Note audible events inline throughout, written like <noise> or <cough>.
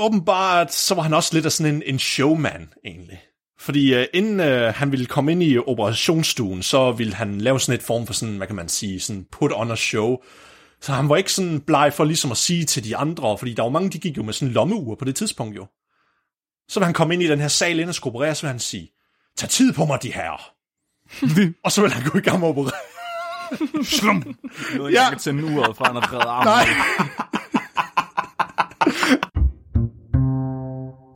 åbenbart, så var han også lidt af sådan en, en showman, egentlig. Fordi uh, inden uh, han ville komme ind i operationsstuen, så ville han lave sådan et form for sådan, hvad kan man sige, sådan put on a show. Så han var ikke sådan bleg for ligesom at sige til de andre, fordi der var mange, de gik jo med sådan lommeur på det tidspunkt jo. Så vil han komme ind i den her sal, inden han skulle operere, så vil han sige, tag tid på mig, de her. <laughs> og så vil han gå i gang med at operere. Slum! Jeg ved ikke, Ja. jeg kan tænde uret fra, når armen. Nej. <laughs>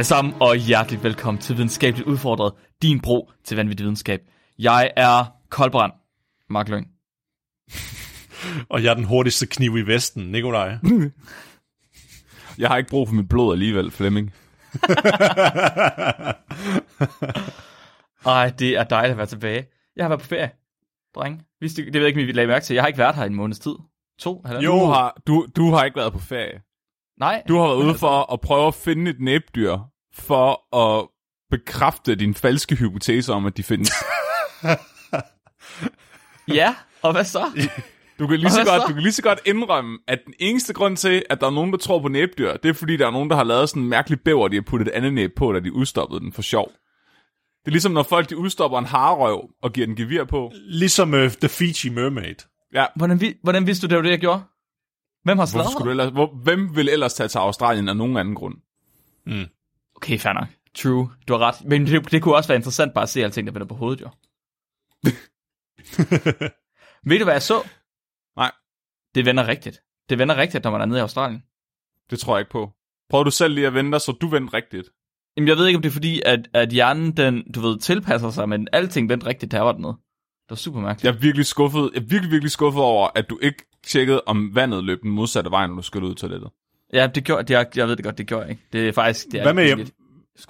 Alle sammen, og hjerteligt velkommen til Videnskabeligt Udfordret, din bro til vanvittig videnskab. Jeg er Koldbrand, Mark Lyng. Og jeg er den hurtigste kniv i Vesten, Nikolaj. Jeg har ikke brug for mit blod alligevel, Flemming. Ej, det er dejligt at være tilbage. Jeg har været på ferie, dreng. Hvis det, det ved jeg ikke, om vi lagde mærke til. Jeg har ikke været her i en måneds tid. To, eller Jo. Du har, du, du har ikke været på ferie. Nej. Du har været ude for at prøve at finde et næbdyr, for at bekræfte din falske hypotese om, at de findes. <laughs> Ja, og hvad så? Du kan, lige så godt, så? du kan lige så godt indrømme, at den eneste grund til, at der er nogen, der tror på næbdyr, det er fordi, der er nogen, der har lavet sådan en mærkelig bæver, de har puttet et andet næb på, da de udstoppede den for sjov. Det er ligesom, når folk de udstopper en harrøv og giver den gevir på. Ligesom uh, The Fiji Mermaid. Ja, Hvordan, vi, hvordan vidste du, det var det, jeg gjorde? Hvem har hvorfor sladret? skulle du ellers, hvor, hvem vil ellers tage til Australien af nogen anden grund? Okay, fair nok. True, du har ret. Men det, det kunne også være interessant bare at se alting, der vender på hovedet, jo. <laughs> Ved du, hvad jeg så? Nej. Det vender rigtigt. Det vender rigtigt, når man er nede i Australien. Det tror jeg ikke på. Prøv du selv lige at vente dig, så du vendte rigtigt. Jamen, jeg ved ikke, om det er fordi, at, at hjernen, den, du ved, tilpasser sig, men alting vendte rigtigt, jeg var dernede. Det var super mærkeligt. Jeg er virkelig skuffet, jeg er virkelig, virkelig skuffet over, at du ikke tjekkede, om vandet løb den modsatte vej, når du skulle ud i toilettet. Ja, det gjorde, det, jeg, jeg ved det godt, det gjorde jeg ikke. Det er faktisk... Det er Hvad med, jeg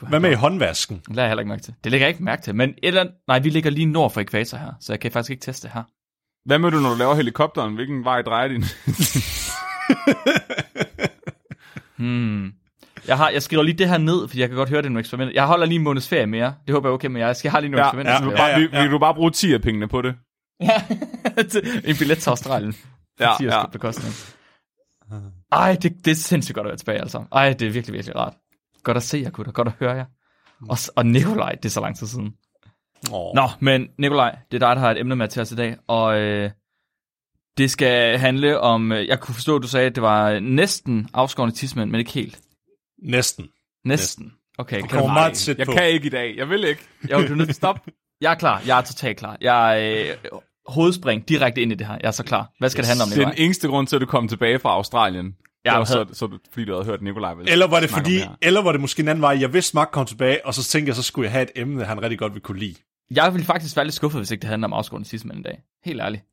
hvad med i håndvasken? Det lader jeg heller ikke mærke til. Det lægger jeg ikke mærke til. Men eller nej, vi ligger lige nord for ekvator her, så jeg kan faktisk ikke teste det her. Hvad med du, når du laver helikopteren? Hvilken vej drejer din? Hmm. Jeg, har, jeg skriver lige det her ned, fordi jeg kan godt høre, det er nogle eksperimenter. Jeg holder lige en måneds ferie mere. Det håber jeg er okay med jer. Jeg skal have lige nogle ja, eksperimenter. ja, vil, skal bare, ja, ja. vil du bare bruge 10 af pengene på det? <laughs> en billet til Australien. Ja, Ja, ja. ja. bekostning. Ej, det, det er sindssygt godt at være tilbage, altså. Ej, det er virkelig, virkelig rart. Godt at se jer, gutter. Godt at høre jer. Og, og Nikolaj, det er så lang tid siden. Oh. Nå, men Nikolaj, det er dig, der har et emne med til os i dag, og øh, det skal handle om, øh, jeg kunne forstå, at du sagde, at det var næsten afskårende tidsmænd, men ikke helt. Næsten. Næsten. Okay, kan du... meget tæt Jeg på. kan ikke i dag. Jeg vil ikke. Jo, du er nødt til at stoppe. <laughs> Jeg er klar. Jeg er totalt klar. Jeg øh, hovedspring direkte ind i det her. Jeg er så klar. Hvad skal det handle om, Det er den eneste grund til, at du kom tilbage fra Australien. Havde- så, så, fordi du havde hørt Nikolaj. Vel, Eller var det fordi, eller var det måske en anden vej, jeg vidste Mark kom tilbage, og så tænkte jeg, så skulle jeg have et emne, han rigtig godt ville kunne lide. Jeg ville faktisk være lidt skuffet, hvis ikke det handler om afskårende tidsmænd i dag. Helt ærligt.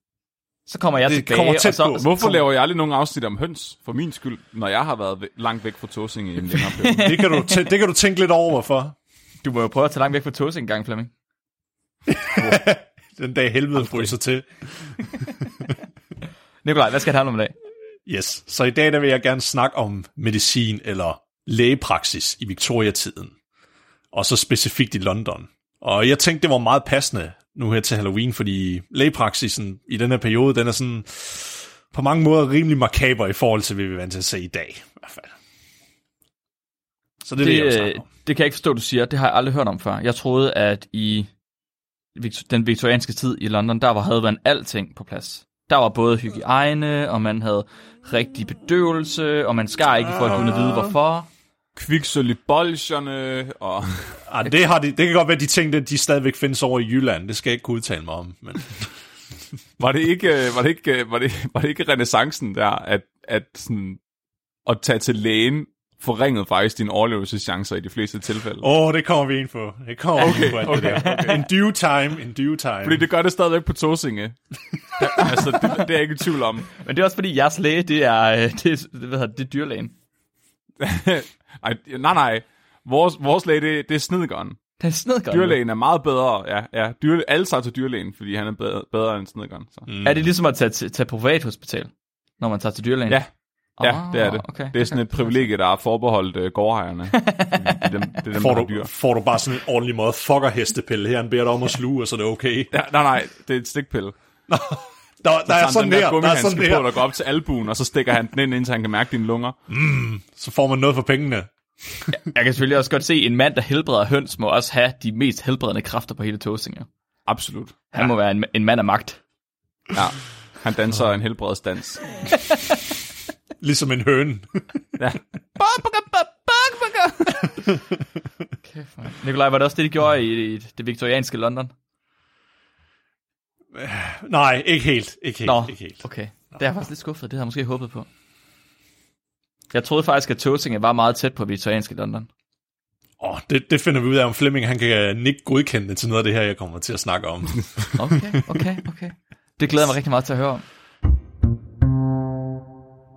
Så kommer jeg Det tilbage, kommer tæt og så... på. Hvorfor kommer- laver jeg aldrig nogen afsnit om høns? For min skyld, når jeg har været væ- langt væk fra Tåsing i en længere periode. <laughs> Det kan du, tæ- det kan du tænke lidt over, hvorfor. Du må jo prøve at tage langt væk fra Tåse en gang, Flemming. <laughs> Den dag helvede fryser til. <laughs> Nikolaj, hvad skal det handle om i dag? Yes, så i dag der vil jeg gerne snakke om medicin eller lægepraksis i Victoria-tiden. Og så specifikt i London. Og jeg tænkte, det var meget passende nu her til Halloween, fordi lægepraksisen i den her periode, den er sådan på mange måder rimelig makaber i forhold til, hvad vi er vant til at se i dag. I hvert fald. Så det det, det jeg Det, kan jeg ikke forstå, du siger. Det har jeg aldrig hørt om før. Jeg troede, at i den viktorianske tid i London, der var, havde man alting på plads. Der var både hygiejne, og man havde rigtig bedøvelse, og man skar ikke uden at vide, hvorfor. Kviksøl i bolsjerne, og... <laughs> Ah, det, har de, det kan godt være, de ting, der, de stadigvæk findes over i Jylland. Det skal jeg ikke kunne udtale mig om. Men <laughs> Var det ikke, øh, var det ikke, øh, var det, var det ikke renaissancen der, at, at sådan, at tage til lægen forringet faktisk dine overlevelseschancer i de fleste tilfælde. Åh, oh, det kommer vi ind på. Det kommer okay, vi ind på alt okay, det der. Okay. In due time, in due time. Fordi det gør det stadigvæk på Tåsinge. <laughs> altså, det, det er jeg ikke i tvivl om. Men det er også fordi, jeres læge, det er, øh, det er, hvad hedder det, er dyrlægen. <laughs> Ej, nej, nej. Vores, vores læge, det, det er snedgården. Det er snedgården. Dyrlægen er meget bedre. Ja, ja. Dyr, alle tager til dyrlægen, fordi han er bedre, bedre end snedgården. Så. Mm. Er det ligesom at tage til, tage på privathospital, når man tager til dyrlægen? Ja, Ja, Ah, det er det. okay, det er sådan et privilegie, der er forbeholdt uh, gårdhejerne. <laughs> det er dem, det er dem får, der du, dyr. får du bare sådan en ordentlig måde fucker hestepille her, han beder dig om at sluge, og så er det okay. Ja, nej, nej, det er et stikpille. Der, der er Tager sådan der der er sådan gummihandske på, der går op til albuen, og så stikker han den ind, indtil han kan mærke dine lunger. Så får man noget for pengene. Jeg kan selvfølgelig også godt se, at en mand, der helbreder høns, må også have de mest helbredende kræfter på hele Tåsinge. Absolut. Han ja. må være en, en mand af magt. Ja. Han danser en helbredsdans. <laughs> Ligesom en høne. <laughs> Ja. Kæft, man. Nikolaj, var det også det, de gjorde i, i det viktorianske London? Nej, ikke helt. Ikke helt. Nå, Ikke helt. okay. Det er jeg faktisk lidt skuffet. Det havde jeg måske håbet på. Jeg troede faktisk, at Tåsinge var meget tæt på viktorianske London. Oh, det, det finder vi ud af, om Flemming han kan nikke godkende til noget af det her, jeg kommer til at snakke om. <laughs> Okay, okay, okay. Det glæder jeg mig rigtig meget til at høre om.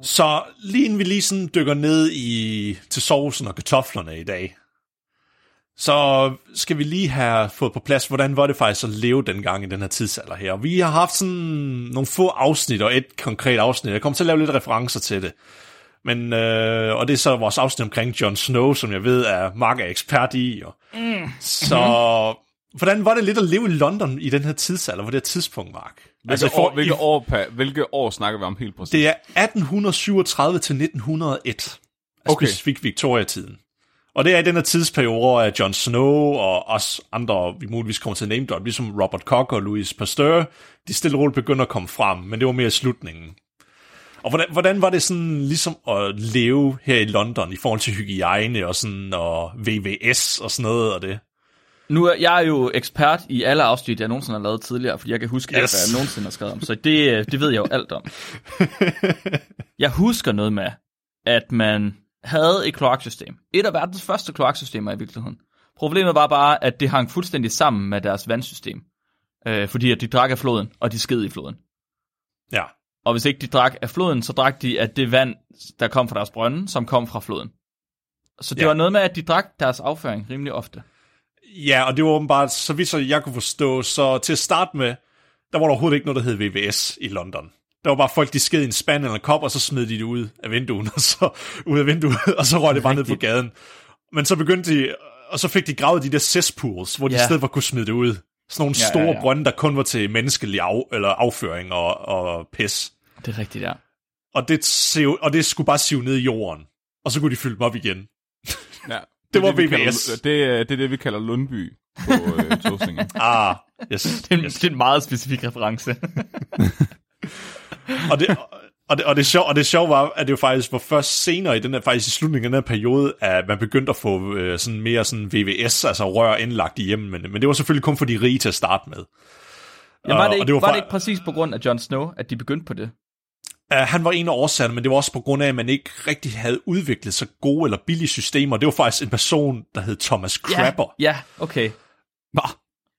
Så lige inden vi lige sådan dykker ned i, til sovsen og kartoflerne i dag, så skal vi lige have fået på plads, hvordan var det faktisk at leve dengang i den her tidsalder her. Vi har haft sådan nogle få afsnit og et konkret afsnit. Jeg kommer til at lave lidt referencer til det. Men, øh, og det er så vores afsnit omkring Jon Snow, som jeg ved, at Mark er ekspert i. Og, mm. Så hvordan var det lidt at leve i London i den her tidsalder, på det her tidspunkt, Mark? Hvilke, altså, år, hvilke, år, hvilke år snakker vi om helt præcis? Det er 1837 til 1901. Altså Okay. Specifikt Victoria-tiden. Og det er i den her tidsperiode, hvor Jon Snow og os andre, vi muligvis kommer til at name drop, ligesom Robert Koch og Louis Pasteur, de stille og roligt begynder at komme frem, men det var mere slutningen. Og hvordan, hvordan var det sådan ligesom at leve her i London i forhold til hygiejne og sådan og VVS og sådan noget og det? Nu er jeg er jo ekspert i alle afsnit, jeg nogensinde har lavet tidligere, fordi jeg kan huske alt, Yes. hvad jeg nogensinde har skrevet om. Så det, øh, det ved jeg jo alt om. <laughs> Jeg husker noget med, at man havde et kloaksystem. Et af verdens første kloaksystemer i virkeligheden. Problemet var bare, at det hang fuldstændig sammen med deres vandsystem. Øh, fordi at de drak af floden, og de sked i floden. Ja. Og hvis ikke de drak af floden, så drak de af det vand, der kom fra deres brønde, som kom fra floden. Så det Ja. var noget med, at de drak deres afføring rimelig ofte. Ja, og det var åbenbart, så vidt så jeg kunne forstå, så til at starte med, der var der overhovedet ikke noget, der hed VVS i London. Der var bare folk, de sked i en spand eller en kop, og så smed de det ud af vinduet, <laughs> og så, ud af vinduet, og så røg det bare ned på gaden. Men så begyndte de, og så fik de gravet de der cesspools, hvor de Ja. i stedet for kunne smide det ud. Sådan nogle Ja, store ja, ja. brønde, der kun var til menneskelig af, eller afføring og, og pis. Det er rigtigt, ja. Og det, og det skulle bare sive ned i jorden. Og så kunne de fylde dem op igen. Ja. Det var vi VVS. Kalder, det, er- det er det, vi kalder Lundby på øh. <laughs> Ah, yes. <laughs> Det er, en, det er en meget specifik reference. <laughs> og det, og det, og det, sjov, og det sjove var, at det jo faktisk var først senere i den her, faktisk i slutningen af den her periode, at man begyndte at få øh, sådan mere sådan VVS, altså rør indlagt i hjemmen, men, men det var selvfølgelig kun for de rige til at starte med. Ja, var, Og- det ikke, og det var var, det ikke præcis på grund af Jon Snow, at de begyndte på det? Uh, han var en af årsagerne, men det var også på grund af, at man ikke rigtig havde udviklet så gode eller billige systemer. Det var faktisk en person, der hed Thomas Crapper. Ja, ja okay. Nå,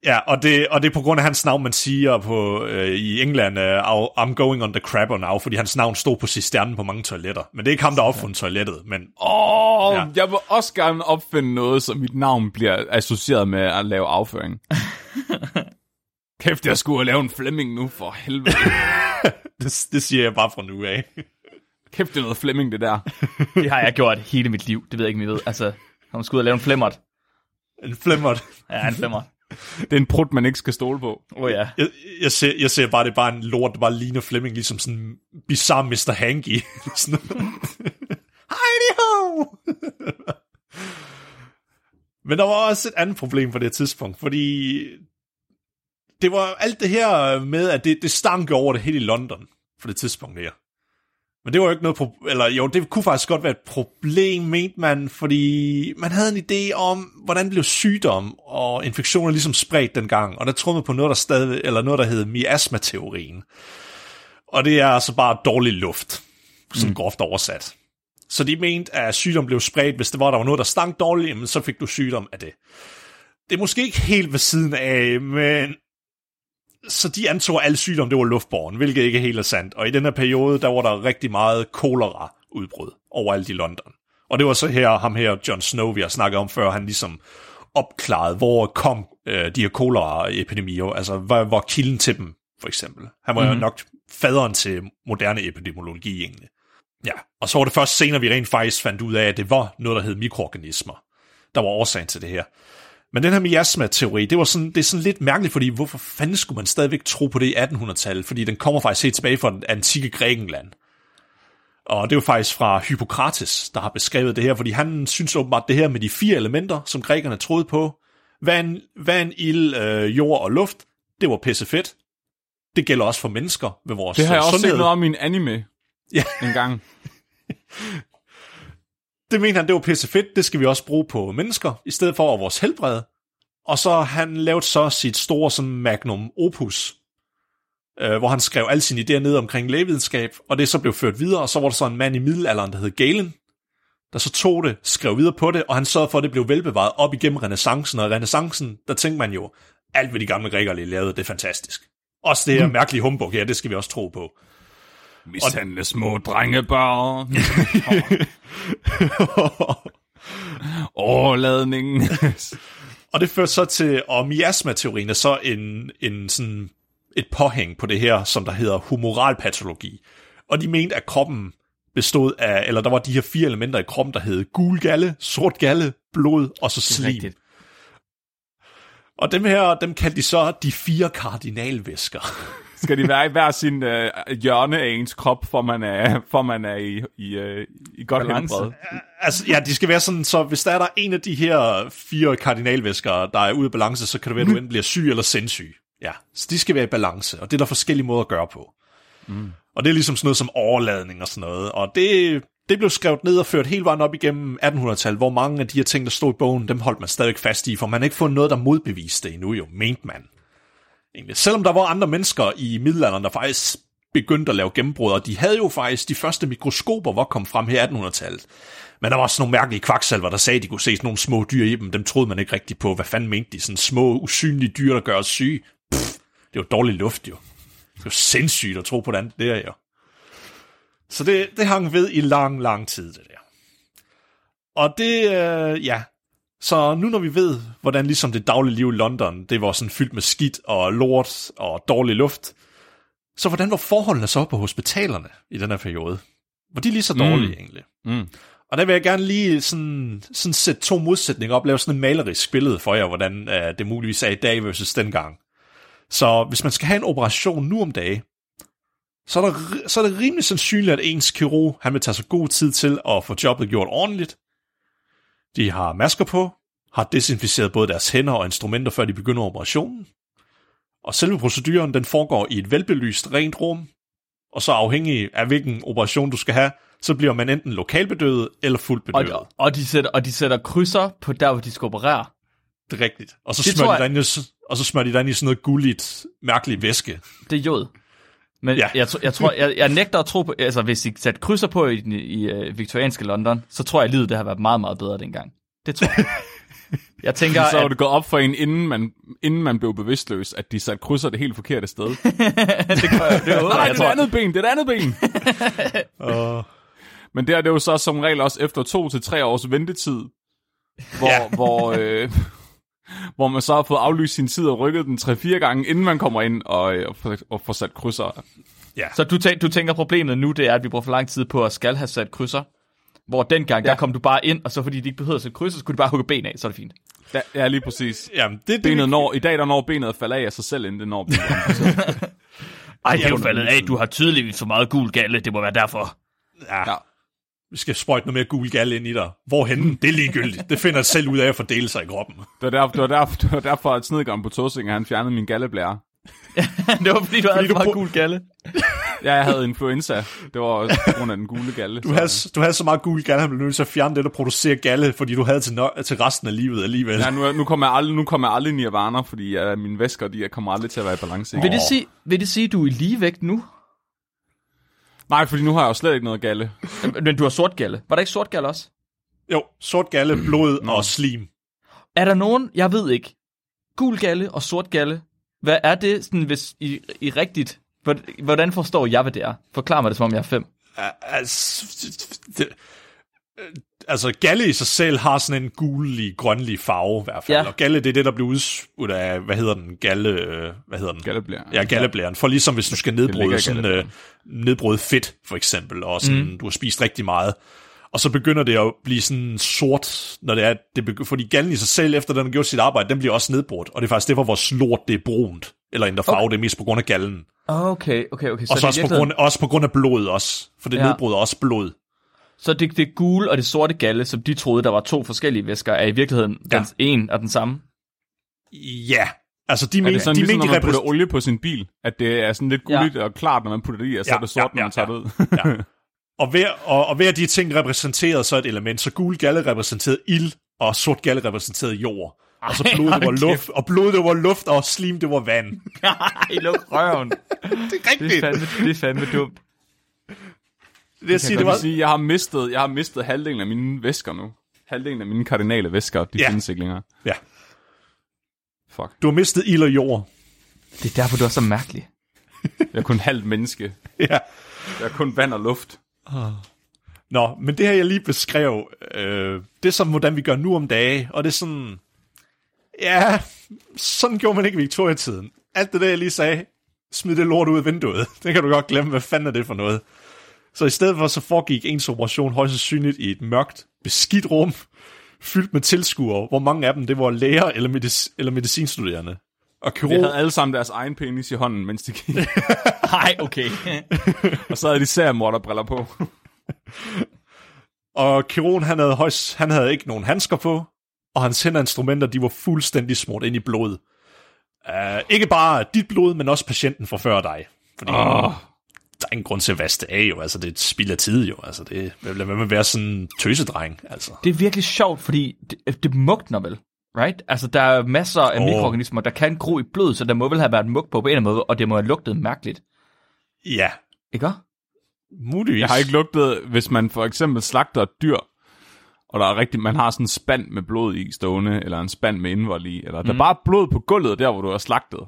Ja, og det, og det er på grund af hans navn, man siger på, øh, i England, uh, I'm going on the crapper now, fordi hans navn stod på cisternen på mange toiletter. Men det er ikke ham, der opfundet toilettet, men Åh, oh, ja. jeg vil også gerne opfinde noget, så mit navn bliver associeret med at lave afføring. <laughs> Kæft, jeg skulle lave en Flemming nu, for helvede. <laughs> det, det siger jeg bare fra nu af. Kæft, det er noget Flemming, det der. Det har jeg gjort hele mit liv. Det ved jeg ikke, om I ved. Altså, han skulle ud og lave en flemmert. En flimmert. Ja, en flemmer. Det er en prut, man ikke skal stole på. Åh oh, ja. Jeg, jeg, ser, jeg ser bare, det er bare en lort, der bare ligner Flemming, ligesom sådan en bizarre Mr. Hanky. Heidi ho! Men der var også et andet problem på det tidspunkt, fordi det var alt det her med, at det, det stank over det hele i London på det tidspunkt her. Men det var jo ikke noget pro- eller jo, det kunne faktisk godt være et problem, mente man, fordi man havde en idé om, hvordan blev sygdom og infektioner ligesom spredt dengang, og der troede man på noget, der stadig, eller noget, der hed miasma-teorien. Og det er altså bare dårlig luft, sådan mm. groft oversat. Så de mente, at sygdom blev spredt, hvis det var, der var noget, der stank dårligt, jamen, så fik du sygdom af det. Det er måske ikke helt ved siden af, men så de antog, al sygdom det var luftborgen, hvilket ikke helt er sandt. Og i den her periode, der var der rigtig meget kolera udbrud overalt i London. Og det var så her, ham her, John Snow, vi har snakket om før, han ligesom opklarede, hvor kom øh, de her kolera-epidemier, altså hvad var kilden til dem, for eksempel. Han var mm-hmm. nok faderen til moderne epidemiologi egentlig. Ja, og så var det først senere, vi rent faktisk fandt ud af, at det var noget, der hed mikroorganismer, der var årsagen til det her. Men den her miasma-teori, det, var sådan, det er sådan lidt mærkeligt, fordi hvorfor fanden skulle man stadigvæk tro på det i 1800-tallet? Fordi den kommer faktisk helt tilbage fra den antikke Grækenland. Og det er jo faktisk fra Hippokrates, der har beskrevet det her, fordi han synes åbenbart det her med de fire elementer, som grækerne troede på, vand, vand ild, øh, jord og luft, det var pisse fedt. Det gælder også for mennesker ved vores Det har jeg også sundhed. set noget om i en anime Ja. en gang. <laughs> Det mente han, det var pisse fedt, det skal vi også bruge på mennesker, i stedet for vores helbred. Og så han lavet så sit store sådan magnum opus, øh, hvor han skrev alle sine idéer ned omkring lægevidenskab, og det så blev ført videre, og så var der så en mand i middelalderen, der hed Galen, der så tog det, skrev videre på det, og han sørgede for, at det blev velbevaret op igennem renaissancen, og i renaissancen, der tænkte man jo, alt hvad de gamle grækere lige lavede, det er fantastisk. Også det her mm. mærkelige humbug her, det skal vi også tro på. Mishandle små drengebørn. Årladningen. <laughs> Og det førte så til, og miasma-teorien er så en, en sådan et påhæng på det her, som der hedder humoralpatologi. Og de mente, at kroppen bestod af, eller der var de her fire elementer i kroppen, der hed gul galle, sort galle, blod og så slim. rigtigt. Og dem her, dem kaldte de så de fire kardinalvæsker. Skal de være i hver sin øh, hjørne af ens krop, for man er, for man er i, i, øh, i godt Balance. helbred? altså, ja, de skal være sådan, så hvis der er der en af de her fire kardinalvæsker, der er ude af balance, så kan det være, at du enten bliver syg eller sindssyg. Ja, så de skal være i balance, og det er der forskellige måder at gøre på. Mm. Og det er ligesom sådan noget som overladning og sådan noget, og det, det blev skrevet ned og ført hele vejen op igennem 1800-tallet, hvor mange af de her ting, der stod i bogen, dem holdt man stadig fast i, for man har ikke fundet noget, der modbeviste det endnu jo, mente man. Egentlig. Selvom der var andre mennesker i middelalderen, der faktisk begyndte at lave gennembrud, og de havde jo faktisk de første mikroskoper, hvor kom frem her i 1800-tallet. Men der var også nogle mærkelige kvaksalver, der sagde, at de kunne se sådan nogle små dyr i dem. Dem troede man ikke rigtigt på. Hvad fanden mente de? Sådan små, usynlige dyr, der gør os syge. Pff, det var dårlig luft jo. Det var sindssygt at tro på det der jo. Så det, det hang ved i lang, lang tid, det der. Og det, øh, ja. Så nu når vi ved, hvordan ligesom det daglige liv i London, det var sådan fyldt med skidt og lort og dårlig luft, så hvordan var forholdene så på hospitalerne i den her periode? Var de lige så dårlige mm. egentlig? Mm. Og der vil jeg gerne lige sådan, sådan sætte to modsætninger op, lave sådan en malerisk billede for jer, hvordan uh, det muligvis er i dag versus dengang. Så hvis man skal have en operation nu om dagen, så er, der, så er det rimelig sandsynligt, at ens kirurg han vil tage sig god tid til at få jobbet gjort ordentligt. De har masker på, har desinficeret både deres hænder og instrumenter, før de begynder operationen. Og selve proceduren, den foregår i et velbelyst, rent rum, og så afhængig af hvilken operation du skal have, så bliver man enten lokalbedøvet eller fuldt bedøvet. Og, og, de sætter, og de sætter krydser på der, hvor de skal operere. Det er rigtigt. Og så, Det smører de jeg- ind i, og så smører de dig ind i sådan noget gulligt, mærkeligt væske. Det er jod. Men Ja. jeg, jeg, tror, jeg, jeg nægter at tro på, altså hvis de satte krydser på i, den- i uh, viktorianske London, så tror jeg, at livet det har været meget, meget bedre dengang. Det tror jeg. <laughs> jeg tænker, Så at, det gået op for en, inden man, inden man blev bevidstløs, at de satte krydser det helt forkerte sted. <laughs> det, gør, jeg- det håber Nej, det er et andet ben, det er et andet ben. <laughs> Og Men det er det er jo så som regel også efter to til tre års ventetid, hvor, ja. hvor, øh, hvor man så har fået aflyst sin tid og rykket den 3-4 gange, inden man kommer ind og, øh, og, får, og får sat krydser. Så du, tænker, du tænker, problemet nu, det er, at vi bruger for lang tid på at skal have sat krydser. Hvor dengang, ja. der Ja. kom du bare ind, og så fordi de ikke behøvede at sætte krydser, så kunne de bare hugge ben af, så er det fint. Ja, ja lige præcis. jamen, det, det, Benet når, I dag der når benet at falde af af sig selv, inden det når benet. <laughs> Ej, det er jo faldet af. Du har tydeligvis for meget gul galle. Det må være derfor. ja, Ja. Vi skal sprøjte noget mere gul gal ind i dig. Hvorhen? Det er ligegyldigt. Det finder selv ud af at fordele sig i kroppen. Det var, derfor, det, var derfor, det var derfor, at snedgården på Tåsinge, han fjernede min galleblære. <laughs> det var fordi, du havde du for meget brug- gul galle. <laughs> Ja, jeg havde influenza. Det var også på grund af den gule galle. Du havde, du havde så meget gul gal, at han blev nødt til at fjerne det, der producerer galle, fordi du havde til, no- til resten af livet alligevel. Ja, nu, nu kommer jeg aldrig, nu kommer jeg aldrig nirvana, fordi uh, mine væsker, de kommer aldrig til at være i balance. Vil det sige, vil det sige, at du er i ligevægt nu? Nej, fordi nu har jeg jo slet ikke noget galle. Men du har sort galle. Var der ikke sort galle også? Jo, sort galle, blod og slim. Er der nogen, jeg ved ikke, gul galle og sort galle? Hvad er det sådan, hvis I, I rigtigt? Hvor- Hvordan forstår jeg, hvad det er? Forklar mig det, som om jeg er fem. Altså, det, altså, galle i sig selv har sådan en gullig, grønlig farve i hvert fald. Ja. Og galle, det er det, der bliver udskudt af, hvad hedder den, galle, øh, hvad hedder den? Galleblære. Ja, galleblæren. For ligesom hvis du skal nedbryde sådan, øh, galleblæren. nedbryde fedt, for eksempel, og sådan, mm. du har spist rigtig meget. Og så begynder det at blive sådan sort, når det er, det begy- fordi gallen i sig selv, efter den har gjort sit arbejde, den bliver også nedbrudt. Og det er faktisk det, hvor vores lort det er brunt, eller ændrer farve, okay. det er mest på grund af gallen. Okay, okay, okay. Og så det er også på, grund, også på grund af blod også, for det ja. nedbryder også blod. Så det, det gule og det sorte galle, som de troede, der var to forskellige væsker, er i virkeligheden Ja. den en og den samme? Ja, altså de Er mener, det sådan, de ligesom, når man putter olie på sin bil? At det er sådan lidt Ja. gulligt og klart, når man putter det i, og så Ja, er det sort, ja, når man ja, tager det ud. Og ved, og, og at de ting repræsenteret så et element, så gul galle repræsenteret ild, og sort galle repræsenteret jord. Og så blod, det var luft, og blod, det var luft, og slim, det var vand. <laughs> I luk røven. Det <laughs> er Det er rigtigt. fandme, det er fandme dumt. Det, jeg siger, Det var, sige, jeg har mistet, jeg har mistet halvdelen af mine væsker nu. Halvdelen af mine kardinale væsker, de Ja. findes ikke længere. ja, Fuck. du har mistet ild og jord. Det er derfor, du er så mærkelig. Jeg er kun halvt menneske. <laughs> Ja. Jeg er kun vand og luft. Nå, men det her, jeg lige beskrev, øh, det er sådan, hvordan vi gør nu om dage, og det er sådan, ja, sådan gjorde man ikke i Victoria-tiden. Alt det der, jeg lige sagde, smid det lort ud af vinduet. <laughs> Det kan du godt glemme, hvad fanden er det for noget. Så i stedet for, så foregik ens operation højst sandsynligt i et mørkt, beskidt rum, fyldt med tilskuere, hvor mange af dem, det var læger eller, medic- eller medicinstuderende. Og De kirurg, havde alle sammen deres egen penis i hånden, mens de gik. <laughs> Nej, okay. og så havde de seriemorderbriller på. <laughs> Og kirurgen, han havde, højst, han havde ikke nogen handsker på, og hans hænderinstrumenter, de var fuldstændig smurt ind i blod. Uh, ikke bare dit blod, men også patienten fra før dig. Fordi oh. Der er ingen grund til at vaske det af, jo. Altså, det er et spild af tid, jo. Altså, det lad være med at være sådan en tøsedreng, altså. Det er virkelig sjovt, fordi det, det mugner vel, right? Altså, der er masser af Åh. mikroorganismer, der kan gro i blod, så der må vel have været mug på på en eller anden måde, og det må have lugtet mærkeligt. Ja, Ikke? muligvis. Jeg har ikke lugtet, hvis man for eksempel slagter et dyr, og der er rigtig, man har sådan en spand med blod i stående, eller en spand med indvold i, eller mm. der er bare blod på gulvet der, hvor du har slagtet,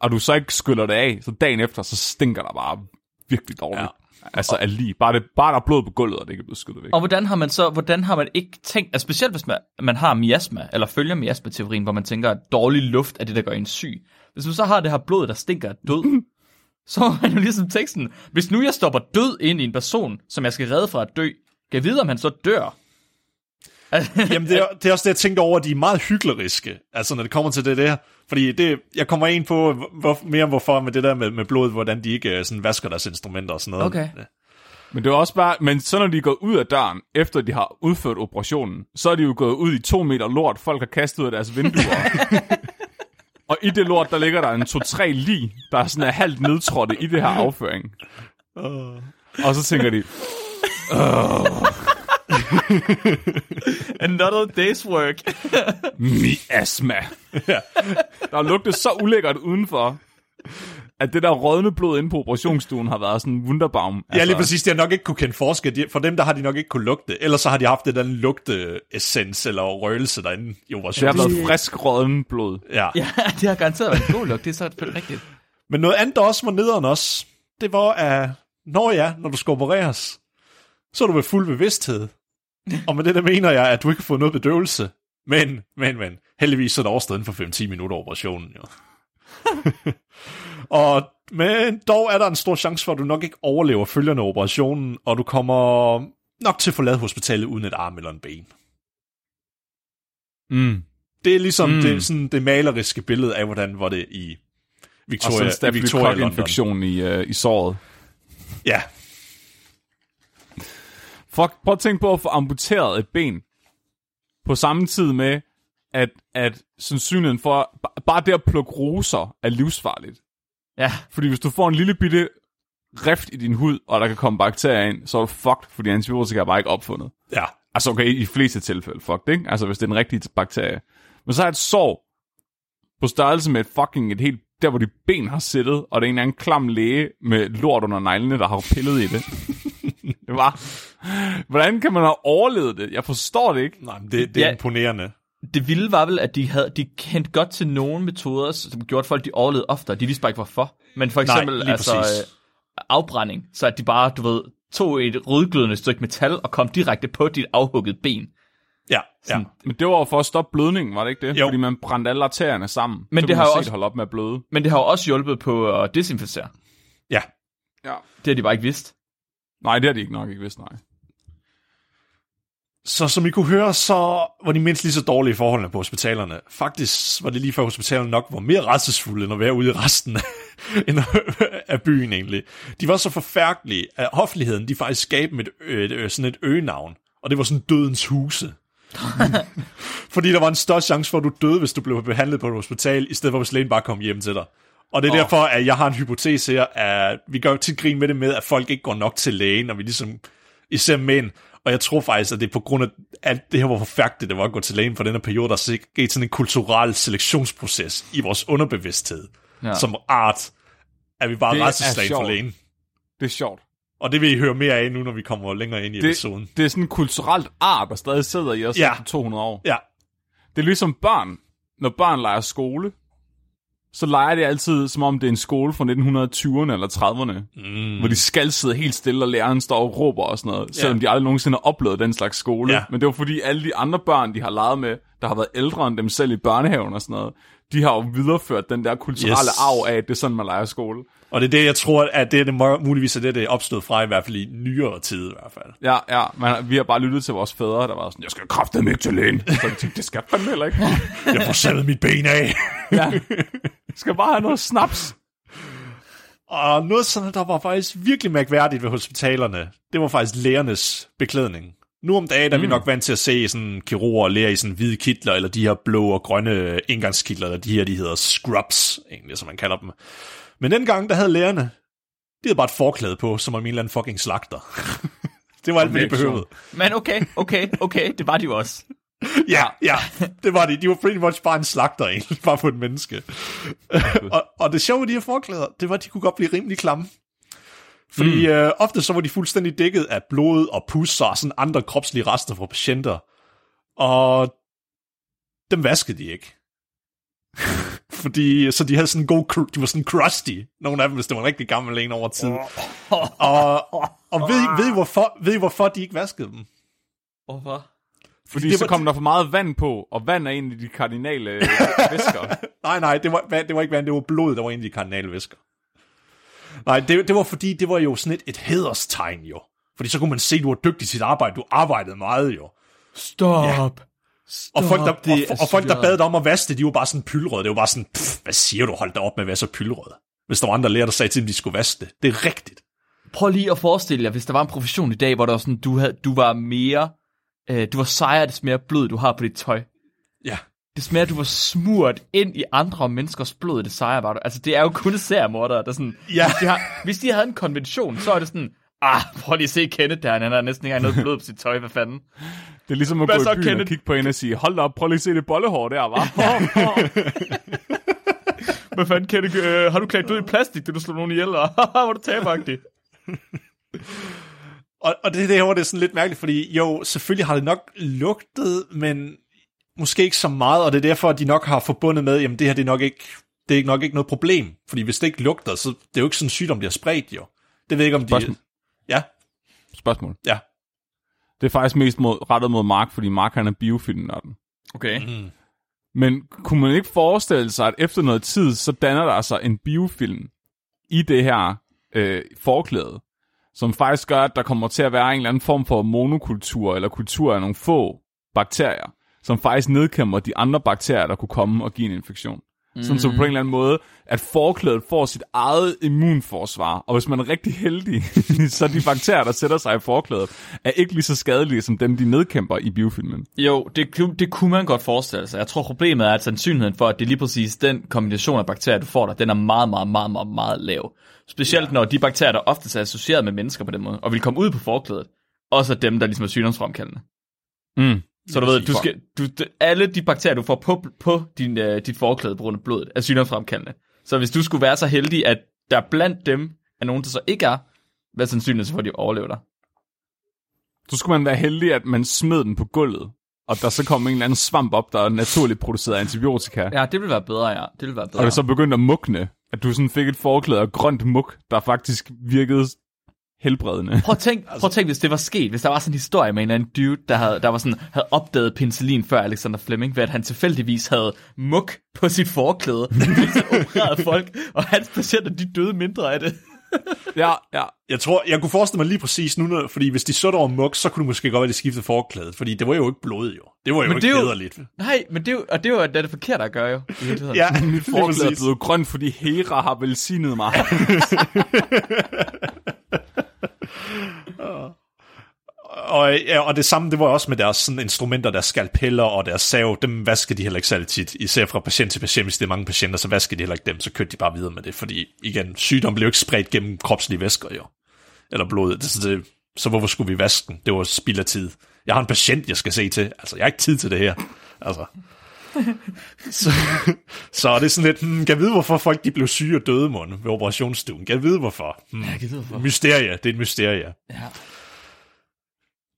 og du så ikke skyller det af, så dagen efter, så stinker der bare virkelig dårligt. Ja. Altså af lige. Bare, det, bare der er blod på gulvet, og det ikke er blevet skyllet væk. Og hvordan har man så, hvordan har man ikke tænkt, altså specielt hvis man, man har miasma, eller følger miasma-teorien, hvor man tænker, at dårlig luft er det, der gør en syg. Hvis man så har det her blod, der stinker af død, <laughs> så har man jo ligesom sådan, hvis nu jeg stopper død ind i en person, som jeg skal redde fra at dø, kan jeg vide, om han så dør? <laughs> Jamen, det er, det er også det, jeg tænker over, at de er meget hykleriske, altså når det kommer til det der. Fordi det, jeg kommer ind på hvor, mere om hvorfor med det der med, med blod, hvordan de ikke øh, sådan vasker deres instrumenter og sådan noget. Okay. Men det er også bare, men så når de går ud af døren, efter de har udført operationen, så er de jo gået ud i to meter lort, folk har kastet ud af deres vinduer. <laughs> og i det lort, der ligger der en to-tre lig, der er sådan er halvt nedtrådte i det her afføring. Og så tænker de, <laughs> Another day's work. <laughs> miasma. Der har lugtet så ulækkert udenfor, at det der rådne blod inde på operationsstuen har været sådan en wunderbaum. Ja, lige præcis. De har nok ikke kunne kende forskel. For dem, der har de nok ikke kunne lugte. Ellers så har de haft et eller andet lugteessens eller røgelse derinde i Det har været frisk rådden blod. Ja. ja, det har garanteret været en god lugt, det er så selvfølgelig rigtigt. Men noget andet, der også var nederen også, det var, at når ja, når du skal opereres, så er du ved fuld bevidsthed. Og med det, der mener jeg, at du ikke har fået noget bedøvelse. Men, men, men, heldigvis så er det overstået for 5-10 minutter operationen, jo. <laughs> og, men dog er der en stor chance for, at du nok ikke overlever følgerne af operationen, og du kommer nok til at forlade hospitalet uden et arm eller en ben. Mm. Det er ligesom Mm. det, sådan det maleriske billede af, hvordan var det i Og så Victoria, en Victoria London. infektion i, uh, i såret. Ja, Fuck, prøv at tænke på at få amputeret et ben på samme tid med, at, at sandsynligheden for, ba- bare det at plukke roser er livsfarligt. Ja, Fordi hvis du får en lille bitte rift i din hud, og der kan komme bakterier ind, så er du fucked, fordi antibiotika er bare ikke opfundet. ja. Altså okay, i de fleste tilfælde, fuck ikke? Altså hvis det er den rigtige bakterie. Men så er et sår på størrelse med et fucking et helt der hvor de ben har siddet, og det er en eller anden klam læge med lort under neglene, der har pillet i det. Det var... Hvordan kan man have overlevet det? Jeg forstår det ikke. Nej, men det, det er Ja. imponerende. Det vilde var vel, at de, havde, de kendte godt til nogle metoder, som gjorde, at folk de overlevede oftere. De vidste bare ikke, hvorfor. Men for Nej, eksempel lige altså, præcis. øh, afbrænding, så at de bare, du ved, tog et rødglødende stykke metal og kom direkte på dit afhugget ben. Ja, ja. Men det var jo for at stoppe blødningen, var det ikke det? Jo. Fordi man brændte alle arterierne sammen. Men så det har man jo også- holde op med at bløde. Men det har jo også hjulpet på at desinficere. ja. Ja. Det har de bare ikke vidst. Nej, det har de ikke nok ikke vidst, nej. Så som I kunne høre, så var de mindst lige så dårlige forholdene på hospitalerne. Faktisk var det lige før hospitalerne nok var mere rædselsfulde, end at være ude i resten <laughs> end af byen egentlig. De var så forfærdelige, at offentligheden de faktisk skabte dem et, ø- et, ø- sådan et øgenavn. Og det var sådan dødens huse. <laughs> Fordi der var en større chance for, at du døde, hvis du blev behandlet på et hospital, i stedet for hvis lægen bare kom hjem til dig. Og det er oh. derfor, at jeg har en hypotese her, at vi gør tit grin med det med, at folk ikke går nok til lægen, og vi ligesom, især mænd, og jeg tror faktisk, at det er på grund af alt det her, hvor forfærdeligt det var at gå til lægen for den her periode, der er sket sådan en kulturel selektionsproces i vores underbevidsthed. Ja. Som art, at vi bare Det er rædselsslagen for lægen. Det er sjovt. Og det vil I høre mere af nu, når vi kommer længere ind i Det, episoden. det er sådan en kulturelt ar, der stadig sidder i os Ja. ja. efter 200 år. Ja, Det er ligesom børn. Når børn leger skole, så leger de altid, som om det er en skole fra 1920'erne eller 30'erne. Mm. Hvor de skal sidde helt stille, og læreren står og råber og sådan noget. Selvom de aldrig nogensinde har oplevet den slags skole. Ja. Men det var fordi alle de andre børn, de har leget med, der har været ældre end dem selv i børnehaven og sådan noget, de har jo videreført den der kulturelle Yes. arv af, at det er sådan, man leger skole. og det er det, jeg tror, at det er det muligvis er det, det er opstået fra, i hvert fald i nyere tid i hvert fald. Ja, ja, men vi har bare lyttet til vores fædre, der var sådan, jeg skal kraftedeme ikke til lægen. Så jeg tænkte, det skal fandme heller ikke. <laughs> Jeg får mit ben af. Ja. <laughs> Skal bare have noget snaps. Og noget, som der var faktisk virkelig mærkværdigt ved hospitalerne, det var faktisk lægernes beklædning. Nu om dagen er mm. vi nok vant til at se sådan kirurger og læger i sådan hvide kitler, eller de her blå og grønne indgangskitler, eller de her, de hedder scrubs, egentlig, som man kalder dem. Men dengang, der havde lægerne, de havde bare et forklæde på, som om en eller anden fucking slagter. <laughs> det var alt, hvad de behøvede. Men okay, okay, okay, det var de jo også. Ja, ja, det var de. De var pretty much bare en slagter, egentlig, <laughs> bare på et menneske. og, og det sjove ved de her forklæder, det var, at de kunne godt blive rimelig klamme. Fordi mm. øh, ofte så var de fuldstændig dækket af blod og pus og sådan andre kropslige rester fra patienter. Og dem vaskede de ikke. <laughs> Fordi så de havde sådan en god, de var sådan crusty, nogle af dem, hvis det var rigtig gammel en over tid. og og ved, I, ved, I hvorfor, ved I hvorfor de ikke vaskede dem? Hvorfor? Fordi det så var- kom der for meget vand på, og vand er en af de kardinale øh, <laughs> væsker. Nej, nej, det var, vand- det var ikke vand, det var blod, der var en af de kardinalvæsker. Nej, det, det var fordi, det var jo sådan et, et hederstegn jo. Fordi så kunne man se, at du var dygtig til sit arbejde, du arbejdede meget jo. Stop. Ja. Og folk, der, det og, og folk, der bad dig om at vaske det, de var bare sådan pylrøde. Det var bare sådan, pff, hvad siger du, hold da op med at være så pylrød. Hvis der var andre lærer, der sagde til dem, de skulle vaske det. Det er rigtigt. Prøv lige at forestille jer, hvis der var en profession i dag, hvor der var sådan, du, havde, du var mere, øh, du var sejere, des mere blod, du har på dit tøj. Ja. Det mere, du var smurt ind i andre menneskers blod, det sejre var du. Altså, det er jo kun seriemordere, der sådan... Ja. Hvis de, har, hvis de havde en konvention, så er det sådan... Ah, prøv lige at se Kenneth der, han har næsten ikke engang noget blod på sit tøj, hvad fanden? Det er ligesom at Hvad gå så, i byen og Kenneth? kigge på en og sige, hold op, prøv lige at se det bollehår der, var. <laughs> Hvad fanden, Kenneth, øh, har du klædt ud i plastik, da du slog nogen ihjel? Og <laughs> hvor er du tabagtig. Og, og det, det her var det sådan lidt mærkeligt, fordi jo, selvfølgelig har det nok lugtet, men måske ikke så meget, og det er derfor, at de nok har forbundet med, jamen det her det er nok ikke, det er nok ikke noget problem, fordi hvis det ikke lugter, så det er jo ikke sådan en sygdom, der er spredt jo. Det ved jeg ikke, om de... Spørgsmål. Ja, Spørgsmål. ja. Det er faktisk mest mod, rettet mod Mark, fordi Mark han er biofilmnørden. Okay. Mm. Men kunne man ikke forestille sig, at efter noget tid, så danner der sig en biofilm i det her øh, forklæde, som faktisk gør, at der kommer til at være en eller anden form for monokultur, eller kultur af nogle få bakterier, som faktisk nedkæmper de andre bakterier, der kunne komme og give en infektion. Mm. Sådan så på en eller anden måde, at forklædet får sit eget immunforsvar, og hvis man er rigtig heldig, <laughs> så de bakterier, der sætter sig i forklædet, er ikke lige så skadelige som dem, de nedkæmper i biofilmen. Jo, det, det kunne man godt forestille sig. Jeg tror, problemet er, at sandsynligheden for, at det er lige præcis den kombination af bakterier, du får der, den er meget, meget, meget, meget, meget lav. Specielt ja. når de bakterier, der ofte er associeret med mennesker på den måde, og vil komme ud på forklædet, også er dem, der ligesom er sygdomsfremkaldende. Mm. Så du ved, du skal, du, alle de bakterier, du får på, på din, uh, dit forklæde på grund af blodet, er sygdomsfremkaldende. Så hvis du skulle være så heldig, at der blandt dem er nogen, der så ikke er, hvad er sandsynligheden for, at de overlever dig? Så skulle man være heldig, at man smed den på gulvet, og der så kom en eller anden svamp op, der er naturligt produceret antibiotika. Ja, det vil være bedre, ja. Det vil være bedre. Og det så begyndte at mugne, at du sådan fik et forklæde af grønt muk, der faktisk virkede helbredende. Prøv at tænk, prøv at tænk, hvis det var sket, hvis der var sådan en historie med en eller anden dude, der, havde, der var sådan, havde opdaget penicillin før Alexander Fleming, ved at han tilfældigvis havde muk på sit forklæde, <laughs> mens han opererede folk, og hans patienter, de døde mindre af det. <laughs> ja, ja. Jeg tror, jeg kunne forestille mig lige præcis nu, fordi hvis de så var muk, så kunne det måske godt være, at de skiftede forklædet, fordi det var jo ikke blod jo. Det var jo Men ikke hederligt. Nej, men det er jo, og det er jo det, er det forkerte at gøre jo, i. Ja, <laughs> Mit forklæde er blevet grønt, fordi Hera har velsignet mig. <laughs> Og, ja, og det samme, det var også med deres sådan, instrumenter, deres skalpeller og deres sav, dem vasker de heller ikke særlig tit, især fra patient til patient, hvis det er mange patienter, så vasker de heller ikke dem, så kørte de bare videre med det, fordi igen, sygdom blev ikke spredt gennem kropslige væsker jo, eller blod, det, så, det, så hvorfor skulle vi vaske den? Det var spild af tid. Jeg har en patient, jeg skal se til, altså jeg har ikke tid til det her, altså. <laughs> så, så er det sådan lidt, hmm, kan jeg vide, hvorfor folk de blev syge og døde, mund, ved operationsstuen? Kan jeg vide, hvorfor? Hmm. Jeg gider for. Mysterie, det er et mysterie. Ja.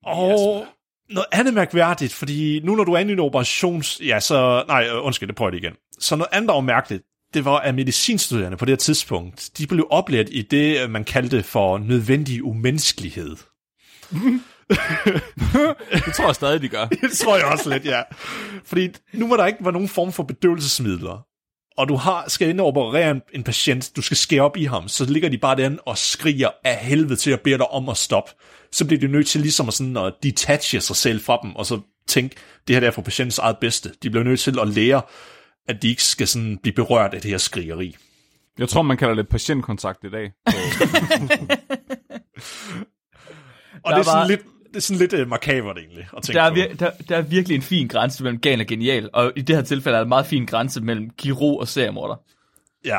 Og noget andet mærkværdigt, fordi nu når du er inde i en operations... Ja, så... Nej, øh, undskyld, det prøver jeg det igen. Så noget andet, der var mærkeligt, det var, at medicinstuderende på det her tidspunkt, de blev oplært i det, øh, man kaldte for nødvendig umenneskelighed. <laughs> det tror jeg stadig, de gør. <laughs> Det tror jeg også lidt, ja. Fordi nu må der ikke være nogen form for bedøvelsesmidler, og du har, skal ind og operere en, en patient, du skal skære op i ham, så ligger de bare derinde og skriger af helvede til at bede dig om at stoppe. Så bliver de nødt til ligesom at, sådan at detache sig selv fra dem, og så tænke, det her der er for patientens eget bedste. De bliver nødt til at lære, at de ikke skal sådan blive berørt af det her skrigeri. Jeg tror, man kalder det patientkontakt i dag. <laughs> Og Der det er sådan var- lidt, det er sådan lidt uh, makabert egentlig at tænke Der er, på. vir- der, der er virkelig en fin grænse mellem gal og genial, og i det her tilfælde er der en meget fin grænse mellem kirurg og seriemorder. Ja.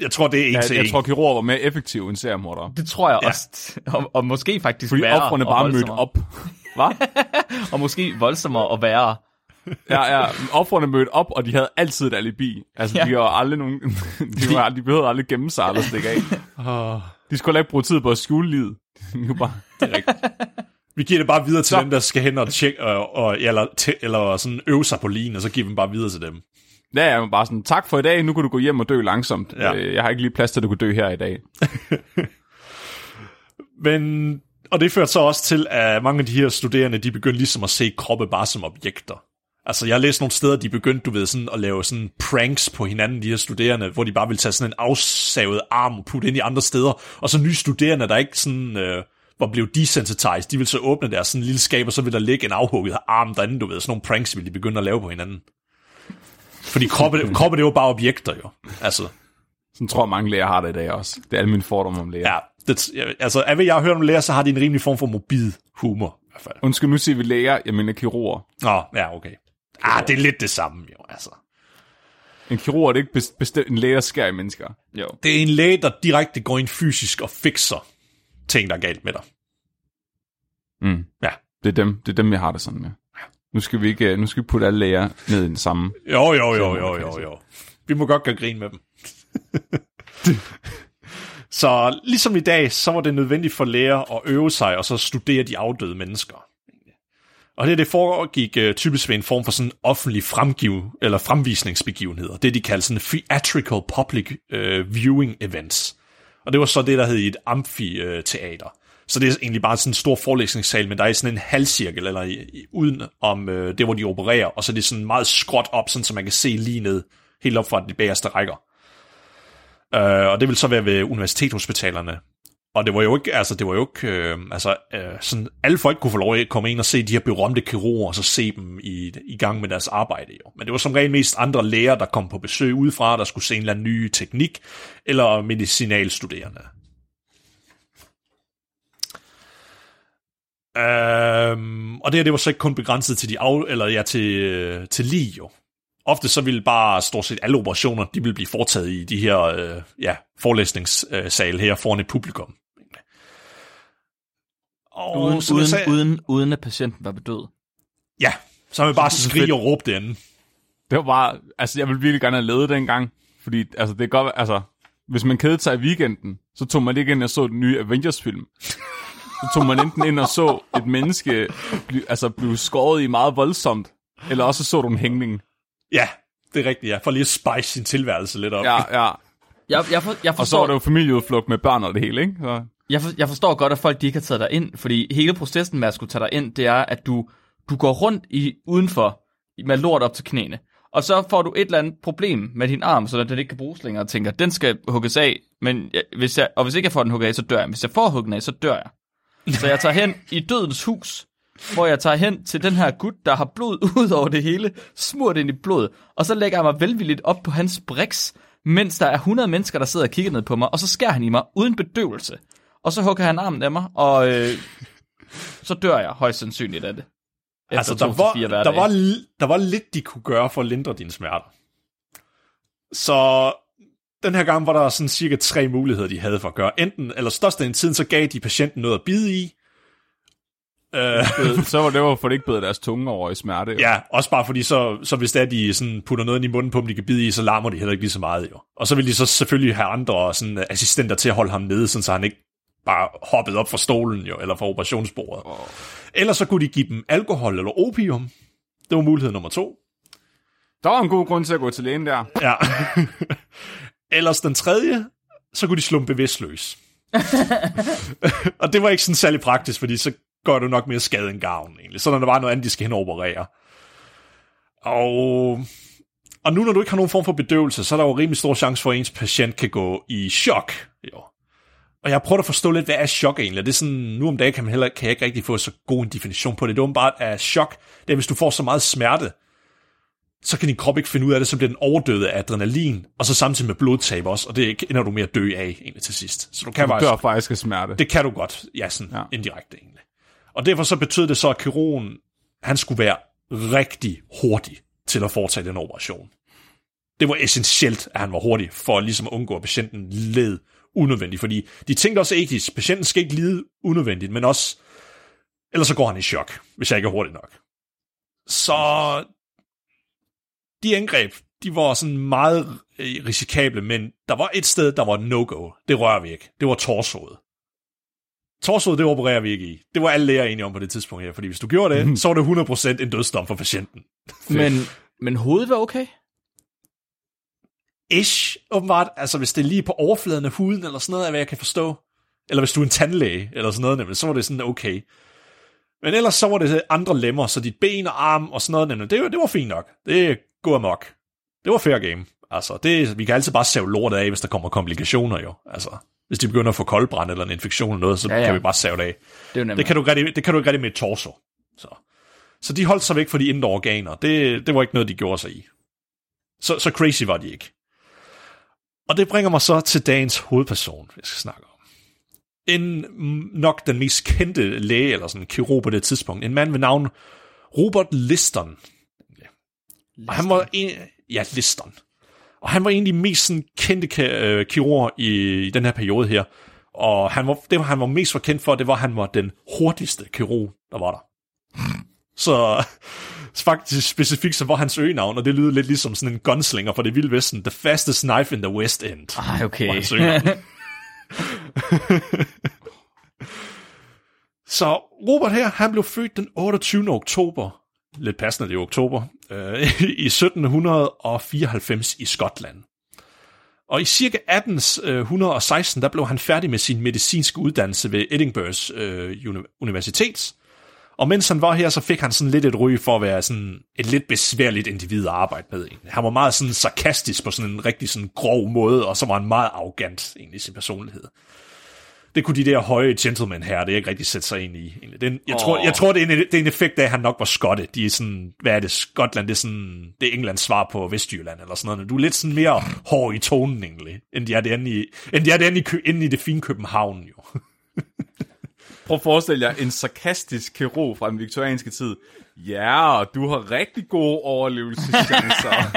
Jeg tror, det er en Jeg, til jeg en. tror, kirurger var mere effektive end seriemordere. Det tror jeg Ja. ja. også, <laughs> og, og måske faktisk Fordi værre og bare mødte op. Hvad? <laughs> Og måske voldsommere og værre. Ja, ja. Offrene mødte op, og de havde altid et alibi. Altså, ja. Ja. de var aldrig nogen... <laughs> de, var, de behøvede aldrig gemme sig eller stikke af. Åh, De skulle ikke bruge tid på at skjule livet. De kunne bare... det rigtigt. Vi giver det bare videre til Så- dem, der skal hen og tjekke, og, og, eller, te, eller sådan øve sig på ligen, og så giver vi dem bare videre til dem. Ja, var bare sådan, tak for i dag, nu kan du gå hjem og dø langsomt. Ja. Øh, Jeg har ikke lige plads til, at du kan dø her i dag. <laughs> Men, og det førte så også til, at mange af de her studerende, de begyndte ligesom at se kroppe bare som objekter. Altså, jeg har læst nogle steder, de begyndte, du ved, sådan at lave sådan pranks på hinanden, de her studerende, hvor de bare ville tage sådan en afsavet arm og putte ind i andre steder, og så nye studerende, der ikke sådan, øh, var blevet desensitized, de ville så åbne deres sådan lille skab, og så ville der ligge en afhugget arm derinde, du ved, sådan nogle pranks ville de begynde at lave på hinanden. Fordi kroppe, <laughs> kroppe det var bare objekter jo. Altså, Sådan tror jeg, mange læger har det i dag også. Det er alle mine fordomme om læger. ja, det, altså, af hvad jeg har hørt om læger, så har de en rimelig form for mobil humor, i hvert fald. Undskyld, nu siger vi læger, jeg mener kirurger. Nå, ja, okay. Ah, det er lidt det samme, jo, altså. En kirurg er det ikke best- bestemt en læge, der skærer i mennesker. Jo. Det er en læge, der direkte går ind fysisk og fikser ting, der er galt med dig. Mm. Ja. Det er dem, det er dem jeg har det sådan med. Nu skal vi ikke, nu skal vi putte alle læger ned i den samme. Jo, jo, jo, jo, jo, jo. Vi må godt gøre grin med dem. <laughs> så ligesom i dag, så var det nødvendigt for læger at øve sig og så studere de afdøde mennesker. Og det, det foregik uh, typisk ved en form for sådan offentlig fremgiv, eller fremvisningsbegivenheder. Det de kalder sådan theatrical public uh, viewing events. Og det var så det, der hed i et amfiteater. Så det er egentlig bare sådan en stor forelæsningssal, men der er sådan en halvcirkel, eller i, i, uden om øh, det, hvor de opererer, og så er det sådan meget skråt op, sådan, så man kan se lige ned, helt op fra de bagerste rækker. Øh, og det vil så være ved universitetshospitalerne. Og det var jo ikke, altså det var jo ikke, øh, altså øh, sådan, alle folk kunne få lov at komme ind og se de her berømte kirurger, og så se dem i, i gang med deres arbejde jo. Men det var som regel mest andre læger, der kom på besøg udefra, der skulle se en eller anden ny teknik, eller medicinalstuderende. Øhm, og det her, det var så ikke kun begrænset til de af, eller ja, til, øh, til lige jo. Ofte så ville bare stort set alle operationer, de ville blive foretaget i de her øh, ja, forelæsningssale her foran et publikum. Og Uden, uden, sagde, uden, uden at patienten var bedød. Ja, så man bare det skrige og råbe derinde. Det var bare, altså jeg ville virkelig gerne have levet dengang, Fordi altså, det er godt, altså, hvis man kedede sig i weekenden, så tog man ikke ind og så den nye Avengers-film. Så tog man enten ind og så et menneske blive, altså, blive skåret i meget voldsomt, eller også så du en hængning. Ja, det er rigtigt, ja. For lige at spice sin tilværelse lidt op. Ja, <laughs> ja. Jeg, jeg, for, jeg, Og så var forstår, det jo familieudflugt med børn og det hele, ikke? Så, jeg, for, jeg forstår godt, at folk de ikke har taget dig ind, fordi hele processen med at skulle tage dig ind, det er, at du, du går rundt i udenfor med lort op til knæene. Og så får du et eller andet problem med din arm, så den ikke kan bruges længere, og tænker, den skal hugges af, men jeg, hvis jeg, og hvis ikke jeg får den hugget af, så dør jeg. Hvis jeg får hugget af, så dør jeg. Så jeg tager hen i dødens hus, hvor jeg tager hen til den her gut, der har blod <laughs> ud over det hele, smurt ind i blod, og så lægger jeg mig velvilligt op på hans briks, mens der er 100 mennesker, der sidder og kigger ned på mig, og så skærer han i mig uden bedøvelse. Og så hugger han armen af mig, og øh, så dør jeg højst sandsynligt af det. Efter Altså, der var, der, var, der var lidt, de kunne gøre for at lindre dine smerter. Så den her gang var der sådan cirka tre muligheder, de havde for at gøre. Enten, eller størstedelen af tiden, så gav de patienten noget at bide i. Øh, så var det jo, for det ikke bedre deres tunge over i smerte. jo. ja, også bare fordi, så, så hvis det er, de sådan putter noget ind i munden på dem, de kan bide i, så larmer de heller ikke lige så meget. Jo. Og så vil de så selvfølgelig have andre sådan, assistenter til at holde ham nede, sådan, så han ikke bare hoppede op fra stolen, jo, eller fra operationsbordet. Åh. Eller så kunne de give dem alkohol eller opium. Det var mulighed nummer to. Der var en god grund til at gå til lægen der. Ja. <laughs> Ellers den tredje, så kunne de slå dem bevidstløs. <laughs> og det var ikke sådan særlig praktisk, fordi så gør du nok mere skade end gavn, egentlig. Så når der var noget andet, de skal hen og operere. Og, og nu, når du ikke har nogen form for bedøvelse, så er der jo rimelig stor chance for, at ens patient kan gå i chok. Jo. Og jeg har prøvet at forstå lidt, hvad er chok egentlig? Det er sådan, nu om dagen kan, man heller, kan jeg ikke rigtig få så god en definition på det. Det er åbenbart, at chok, det er, hvis du får så meget smerte, så kan din krop ikke finde ud af det, så bliver den overdøvet af adrenalin, og så samtidig med blodtab også, og det ender du med at dø af egentlig til sidst. Så du kan Du faktisk, dør faktisk af smerte. det kan du godt, ja, sådan ja. Indirekte egentlig. Og derfor så betød det så, at kirurgen, han skulle være rigtig hurtig til at foretage den operation. Det var essentielt, at han var hurtig, for ligesom at undgå, at patienten led unødvendigt, fordi de tænkte også etisk, patienten skal ikke lide unødvendigt, men også, ellers så går han i chok, hvis jeg ikke er hurtig nok. Så de angreb, de var sådan meget øh, risikable, men der var et sted, der var no-go. Det rører vi ikke. Det var torsoet. Torsoet, det opererer vi ikke i. Det var alle læger enige om på det tidspunkt her, fordi hvis du gjorde det, så var det 100% en dødsdom for patienten. Men, men hovedet var okay? Ish, åbenbart. Altså, hvis det er lige på overfladen af huden, eller sådan noget, af hvad jeg kan forstå. Eller hvis du er en tandlæge, eller sådan noget, nemlig, så var det sådan okay. Men ellers så var det andre lemmer, så dit ben og arm og sådan noget, nemlig, det, det var fint nok. Det går amok. Det var fair game. Altså, det, vi kan altid bare save lortet af, hvis der kommer komplikationer jo. Altså, hvis de begynder at få koldbrand eller en infektion eller noget, så Ja, ja, kan vi bare save det af. Det er. Det kan, du rigtig, det kan du ikke rigtig med et torso. Så. så de holdt sig væk fra de indre organer. Det, det var ikke noget, de gjorde sig i. Så, så crazy var de ikke. Og det bringer mig så til dagens hovedperson, jeg skal snakke om. En mm, nok den mest kendte læge, eller sådan kirurg på det tidspunkt. En mand ved navn Robert Liston. Og han var en, ja, Liston. Og han var de mest sådan, kendte øh, kirurger i, i den her periode her. Og han var, det, var, han var mest kendt for, det var, at han var den hurtigste kirurg, der var der. Så <laughs> faktisk specifikt, så var hans øgenavn, og det lyder lidt ligesom sådan en gunslinger fra det vilde vesten. The fastest knife in the West End. Var okay. hans. <laughs> Så Robert her, han blev født den 28. oktober, lidt passende det er oktober, øh, <laughs> i 1794 i Skotland. Og i cirka 1816, der blev han færdig med sin medicinske uddannelse ved Edinburghs øh, universitet. Og mens han var her, så fik han sådan lidt et ry for at være sådan et lidt besværligt individ at arbejde med. Egentlig. Han var meget sådan sarkastisk på sådan en rigtig sådan grov måde, og så var han meget arrogant egentlig i sin personlighed. Det kunne de der høje gentlemen her, det er ikke rigtig sætte sig ind i. egentlig. Det er en, jeg, tror, Åh. jeg tror, det er, en, det er en effekt af, at han nok var skotte. De er sådan, hvad er det, Skotland, det er sådan, det er Englands svar på Vestjylland, eller sådan noget. Du er lidt sådan mere hård i tonen, egentlig, end de er det inde i, end de er det inde i, inde i det fine København, jo. <laughs> Prøv at forestille jer en sarkastisk kirurg fra den viktorianske tid. Ja, du har rigtig gode overlevelseschancer.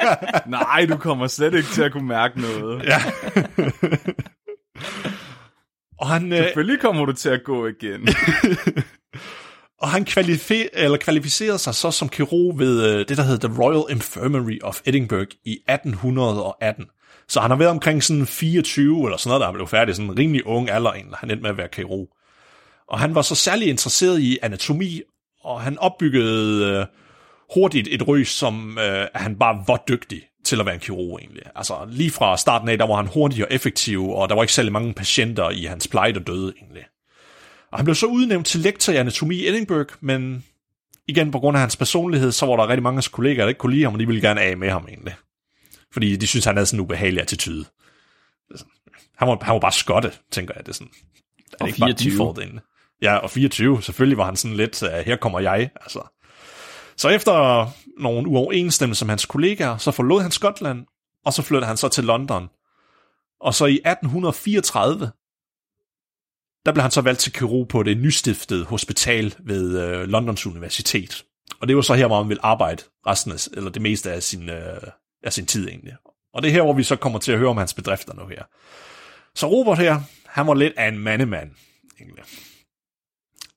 <laughs> Nej, du kommer slet ikke til at kunne mærke noget. Ja. <laughs> Og han, øh, Selvfølgelig kommer du til at gå igen. <laughs> Og han kvalifi- eller kvalificerede sig så som kirurg ved øh, det, der hedder The Royal Infirmary of Edinburgh i 1818. Så han har været omkring sådan 24 eller sådan noget, der han blev færdig, sådan en rimelig ung alder, egentlig. han endte med at være kirurg. Og han var så særlig interesseret i anatomi, og han opbyggede øh, hurtigt et ry, som øh, han bare var dygtig til at være en kirurg egentlig. Altså lige fra starten af, der var han hurtig og effektiv, og der var ikke særlig mange patienter i hans pleje, der døde egentlig. Og han blev så udnævnt til lektor i anatomi i Edinburgh, men igen på grund af hans personlighed, så var der rigtig mange af hans kollegaer, der ikke kunne lide ham, og de ville gerne af med ham egentlig. Fordi de synes han havde sådan en ubehagelig attitude. Han var, han var bare skotte, tænker jeg. Det er sådan, er det Og ikke bare 24. default inde? Ja, og 24. Selvfølgelig var han sådan lidt, uh, her kommer jeg. Altså. Så efter nogle uoverensstemmelser med hans kollegaer, så forlod han Skotland, og så flyttede han så til London. Og så i 1834, der blev han så valgt til kirurg på det nystiftede hospital ved øh, Londons Universitet. Og det var så her, hvor han ville arbejde resten af, eller det meste af sin, øh, af sin tid egentlig. Og det er her, hvor vi så kommer til at høre om hans bedrifter nu her. Så Robert her, han var lidt af en mandemand, egentlig.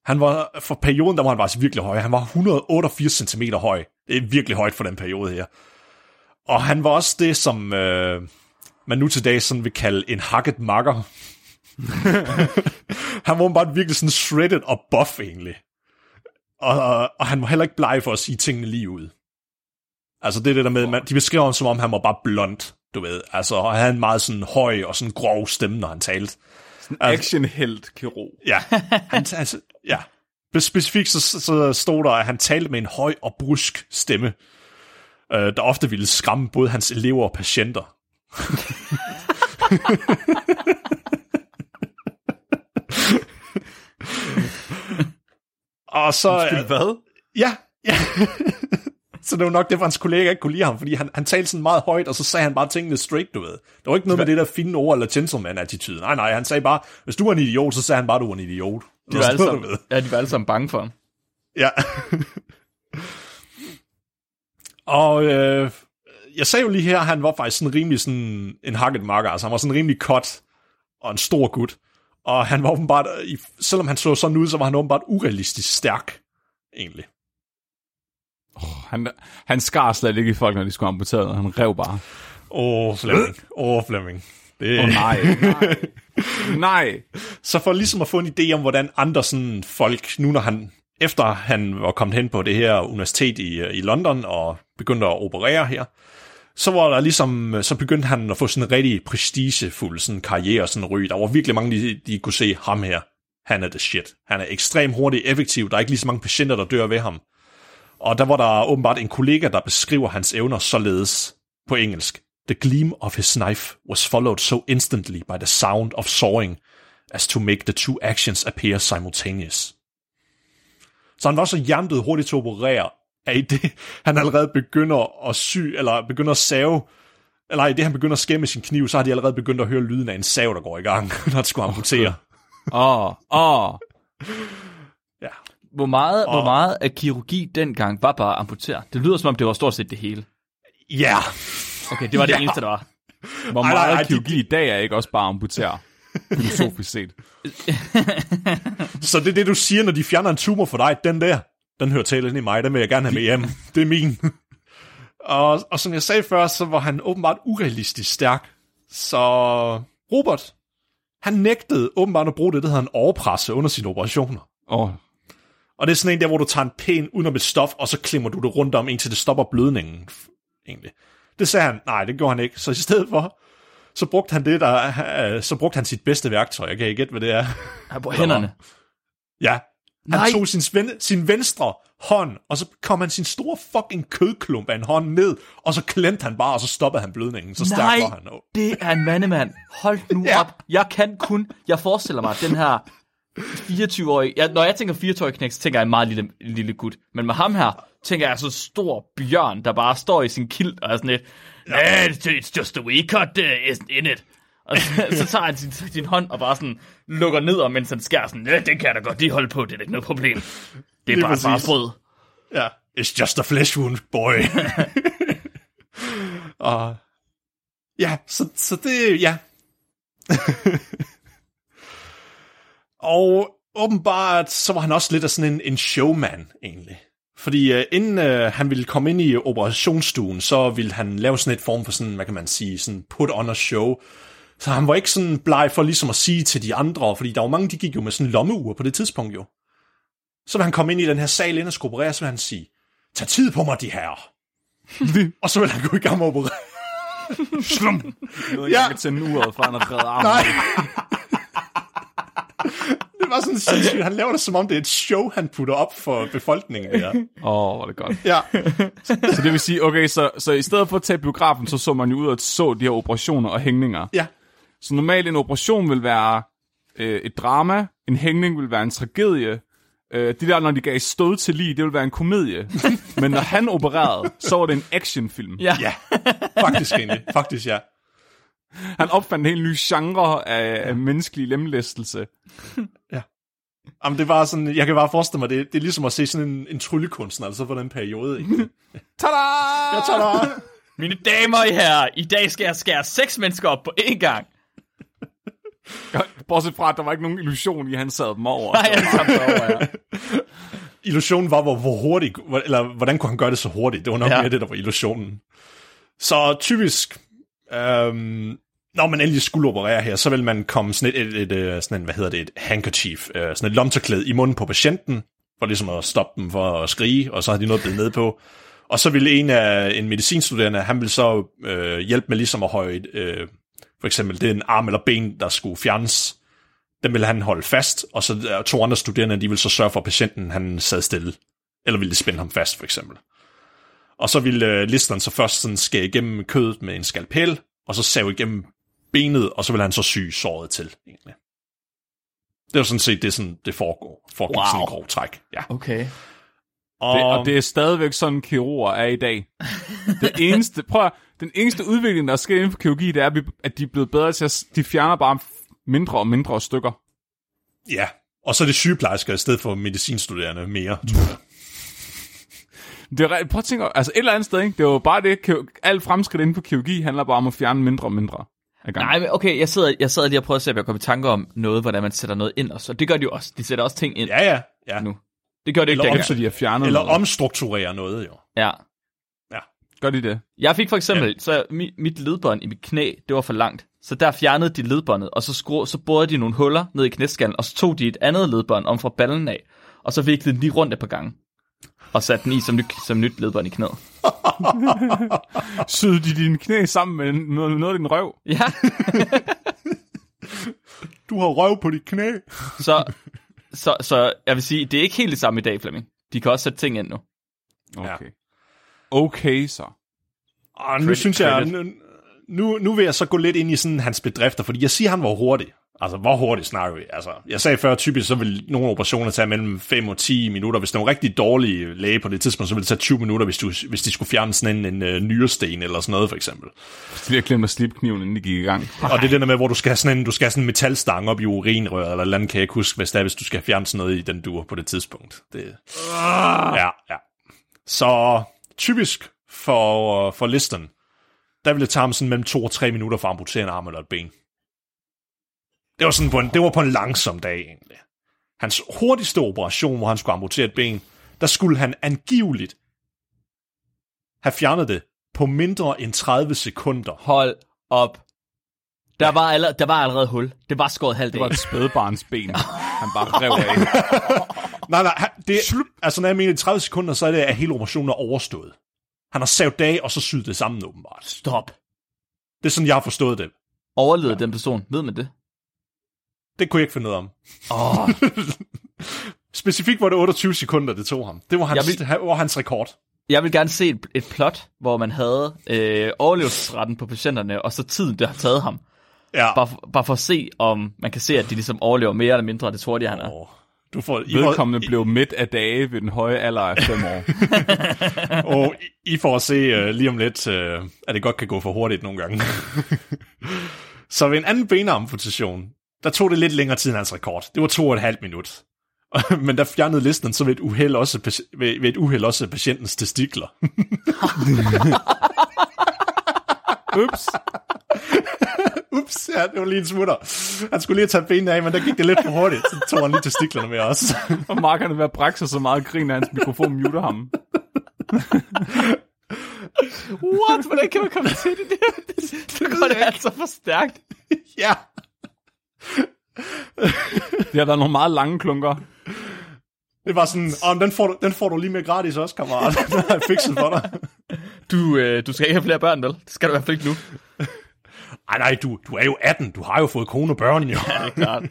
Han var, for perioden, der var han faktisk virkelig høj. Han var 188 cm høj. Det er virkelig højt for den periode her. Og han var også det, som øh, man nu til dag sådan vil kalde en hakket makker. <laughs> han var bare virkelig sådan shredded og buff egentlig. Og, og han var heller ikke bleg for at sige tingene lige ud. Altså det er det der med, man, de beskriver ham som om han var bare blond, du ved. Altså, og han havde en meget sådan høj og sådan grov stemme, når han talte. Actionhelt kirurg. Ja, han, altså, ja. Specifikt så, så stod der, at han talte med en høj og brusk stemme, øh, der ofte ville skræmme både hans elever og patienter. <laughs> og så... Undskyld, hvad? Ja, ja. <laughs> så det var nok det, for hans kollega ikke kunne lide ham, fordi han, han talte sådan meget højt, og så sagde han bare tingene straight, du ved. Der var ikke noget med det der fine ord eller gentleman-attitude. Nej, nej, han sagde bare, hvis du var en idiot, så sagde han bare, du var en idiot. De var, alle sammen, ja, de var alle sammen bange for ham. Ja. og øh, jeg sagde jo lige her, han var faktisk sådan rimelig sådan en hakket makker. Altså han var sådan rimelig cut og en stor gut. Og han var åbenbart, selvom han så sådan ud, så var han åbenbart urealistisk stærk, egentlig. Han, han skar slet ikke i folk, når de skulle amputere. Han rev bare. Åh, oh, Flemming. Åh, oh, Flemming. Det, oh, nej, nej. <laughs> Nej. Så for ligesom at få en idé om, hvordan andre sådan folk, nu når han, efter han var kommet hen på det her universitet i, i London og begyndte at operere her, så var der ligesom, så begyndte han at få sådan en rigtig prestigefuld sådan karriere, sådan ry. Der var virkelig mange, de, de kunne se ham her. Han er the shit. Han er ekstremt hurtig effektiv. Der er ikke lige så mange patienter, der dør ved ham. Og der var der åbenbart en kollega, der beskriver hans evner således på engelsk. The gleam of his knife was followed so instantly by the sound of sawing as to make the two actions appear simultaneous. Så han var så hjernedød hurtigt til at operere, at i det, han allerede begynder at sy, eller begynder at save, eller i det, han begynder at skæmme sin kniv, så har de allerede begyndt at høre lyden af en sav, der går i gang, <laughs> når han skulle amputere. Åh, oh, åh. Oh. Ja. Hvor meget, Og- hvor meget af kirurgi dengang var bare at amputere? Det lyder som om, det var stort set det hele. Ja, Okay, det var det Ja. eneste, der var. Hvor Ej, meget ej, de- kirurgi i dag er ikke også bare amputere? <laughs> Filosofisk set. så det er det, du siger, når de fjerner en tumor for dig, den der, den hører til ind i mig, den vil jeg gerne have med hjem. Det er min. <laughs> og, og som jeg sagde før, så var han åbenbart urealistisk stærk. Så Robert, han nægtede åbenbart at bruge det, der hedder en overpresse under sine operationer. Oh, Og det er sådan en der, hvor du tager en pæn udenom et stof, og så klemmer du det rundt om, indtil det stopper blødningen, egentlig. Det sagde han, nej, det gjorde han ikke. Så i stedet for, så brugte han det, der, øh, så brugte han sit bedste værktøj. Jeg kan ikke gætte, hvad det er. Ja, på hænderne. Ja. Han Nej. tog sin, ven, sin venstre hånd, og så kom han sin store fucking kødklump af en hånd ned, og så klemte han bare, og så stoppede han blødningen. Så stærk var han. det er en mandemand. Hold nu Ja. op. Jeg kan kun... Jeg forestiller mig, den her 24-årige... Jeg, når jeg tænker 24-årig knæk, så tænker jeg en meget lille, lille gut. Men med ham her, tænker jeg så stor bjørn, der bare står i sin kilt og er sådan lidt... Yeah, it's, just the way cut isn't in it. Og så, <laughs> så tager han sin, sin hånd og bare sådan lukker ned, og mens han skærer sådan, ja, det kan jeg da godt lige holde på, det er ikke noget problem. Det er bare, bare frød. Ja. It's just a flesh wound, boy. <laughs> og ja, så, så det, ja. <laughs> og åbenbart, så var han også lidt af sådan en, en showman, egentlig. Fordi uh, inden uh, han ville komme ind i operationsstuen, så ville han lave sådan et form for sådan, hvad kan man sige, sådan put on a show. Så han var ikke sådan bleg for ligesom at sige til de andre, fordi der var mange, de gik jo med sådan lommeur på det tidspunkt jo. Så vil han komme ind i den her sal, inden og skulle operere, så vil han sige, tag tid på mig, de her. <laughs> og så vil han gå i gang med at operere. Slum. Jeg Ja. ja. kan tænde uret fra, han har reddet armen. Nej. <laughs> det var sådan sindssygt. Han laver det, som om det er et show, han putter op for befolkningen der. Åh, oh, hvor er det godt. Ja. Så det vil sige, okay, så, så i stedet for at tage biografen, så så man jo ud og så de her operationer og hængninger. Ja. Så normalt en operation vil være øh, et drama, en hængning vil være en tragedie, øh, det der, når de gav stød til lige, det vil være en komedie. <laughs> Men når han opererede, så var det en actionfilm. Ja. Ja. Faktisk egentlig. Faktisk, ja. Han opfandt en helt ny genre af, af menneskelig lemlæstelse. Jamen, det var sådan, jeg kan bare forestille mig, det, det er ligesom at se sådan en, en tryllekunstner, altså for den periode, ikke? <laughs> Tada! Tager <laughs> dig. Mine damer og herrer, i dag skal jeg skære seks mennesker op på én gang. <laughs> Bortset fra, at der var ikke nogen illusion i, at han sad dem over. Nej, over, ja. Illusionen var, hvor, hvor hurtigt, eller hvordan kunne han gøre det så hurtigt? Det var nok Ja. ja. mere det, der var illusionen. Så typisk, øhm, når man endelig skulle operere her, så vil man komme sådan et, et, et, et sådan en, hvad hedder det, et handkerchief, øh, sådan et lomterklæde i munden på patienten, for ligesom at stoppe dem for at skrige, og så har de noget blevet ned på. Og så ville en af en medicinstuderende, han ville så øh, hjælpe med ligesom at høje, et, øh, for eksempel det er en arm eller ben, der skulle fjernes, den ville han holde fast, og så øh, to andre studerende, de ville så sørge for, at patienten han sad stille. Eller ville de spænde ham fast, for eksempel. Og så ville øh, listeren så først sådan skære igennem kødet med en skalpel, og så save igennem benet, og så ville han så sy såret til, egentlig. Det var sådan set det, sådan, det foregår. Foregik wow. Sådan en grov træk. Ja. Okay. Og, Det, og det er stadigvæk sådan, kirurger er i dag. Det <laughs> eneste, prøv at, den eneste udvikling, der er sket inden for kirurgi, det er, at de er blevet bedre til at, de fjerner bare mindre og mindre stykker. Ja, og så er det sygeplejersker i stedet for medicinstuderende mere, tror jeg. Det er, prøv at tænke, altså et eller andet sted, ikke? det er jo bare det, alt fremskridt inden for kirurgi handler bare om at fjerne mindre og mindre. Nej, men okay, jeg sidder, jeg sidder lige og prøver at se, om jeg kommer i tanke om noget, hvordan man sætter noget ind. Og så. Det gør de jo også. De sætter også ting ind Ja, ja, ja. nu. Det gør det ikke Eller dengang. Efter de har fjernet Eller noget. omstrukturere noget, jo. Ja. Gør de det? Jeg fik for eksempel, ja. så mit, mit ledbånd i mit knæ, det var for langt. Så der fjernede de ledbåndet, og så, skru, så borede de nogle huller ned i knæskallen, og så tog de et andet ledbånd om fra ballen af, og så viklede de lige rundt et par gange. Og satte den i som, ny, som nyt ledbånd i knæet. <laughs> Syede de dine knæ sammen med noget, noget af din røv? Ja, <laughs> Du har røv på dit knæ. <laughs> så, så, så jeg vil sige, det er ikke helt det samme i dag, Flemming. De kan også sætte ting ind nu. Okay. Okay, så. Og nu Credit, synes jeg, nu, nu, nu vil jeg så gå lidt ind i sådan hans bedrifter, fordi jeg siger, han var hurtig. Altså, hvor hurtigt snakker vi? Altså, jeg sagde før, typisk så vil nogle operationer tage mellem 5 og 10 minutter. Hvis det var en rigtig dårlig læge på det tidspunkt, så ville det tage 20 minutter, hvis, du, hvis de skulle fjerne sådan en, en uh, nyresten eller sådan noget, for eksempel. De har glemt at slippe kniven, inden de gik i gang. Og det er det der med, hvor du skal have sådan en, du skal have sådan en metalstang op i urinrøret, eller et eller andet, kan jeg ikke huske, hvis det er, hvis du skal fjerne sådan noget i den dur på det tidspunkt. Det, ja, ja. Så typisk for, for listen, der ville det tage ham sådan mellem to og tre minutter for at amputere en arm eller et ben. Det var, sådan på en, det var på en langsom dag, egentlig. Hans hurtigste operation, hvor han skulle amputere et ben, der skulle han angiveligt have fjernet det på mindre end 30 sekunder. Hold op. Der var, allerede, der var allerede hul. Det var skåret halvt Det var et spædbarns ben. <laughs> Han bare rev af. <laughs> Nej, nej, det, altså når jeg mener i 30 sekunder, så er det, at hele operationen er overstået. Han har savet af, og så syet det sammen åbenbart. Stop. Det er sådan, jeg har forstået det. Overlevede den person. Ved man det? Det kunne jeg ikke finde noget om. Åh, <laughs> Specifikt var det 28 sekunder, det tog ham. Det var hans, det var hans rekord. Jeg vil gerne se et, et plot, hvor man havde øh, overlevelsesretten på patienterne, og så tiden, det har taget ham. Ja. Bare, for- bare for at se, om man kan se, at de ligesom overlever mere eller mindre, det hurtigere han er. Åh, du får, I, Vedkommende blev midt af dage ved den høje alder af fem år. <laughs> og I, I får at se uh, lige om lidt, uh, at det godt kan gå for hurtigt nogle gange. <laughs> så ved en anden benamputation, der tog det lidt længere tid end hans rekord. Det var to og et halvt minut. <laughs> Men der fjernede listen så ved et uheld også, ved, ved et uheld også patientens testikler. <laughs> Ups. <laughs> Ups. ja, det var lige en smutter. Han skulle lige taget benene af, men der gik det lidt for hurtigt. Så tog han lige testiklerne med også. Og Mark han ved at brække sig så meget grin, at hans mikrofon muter ham. What? Hvordan kan man komme til det der? Det går det altså for stærkt. ja. Det har været nogle meget lange klunker. Det var sådan, oh, den, får du, den får du lige med gratis også, kammerat. <laughs> Den har jeg fikset for dig. Du, øh, du skal ikke have flere børn, vel? Det skal du i hvert fald ikke nu. Ej, nej, du, du er jo 18. Du har jo fået kone og børn, jo. <laughs> Det er klart.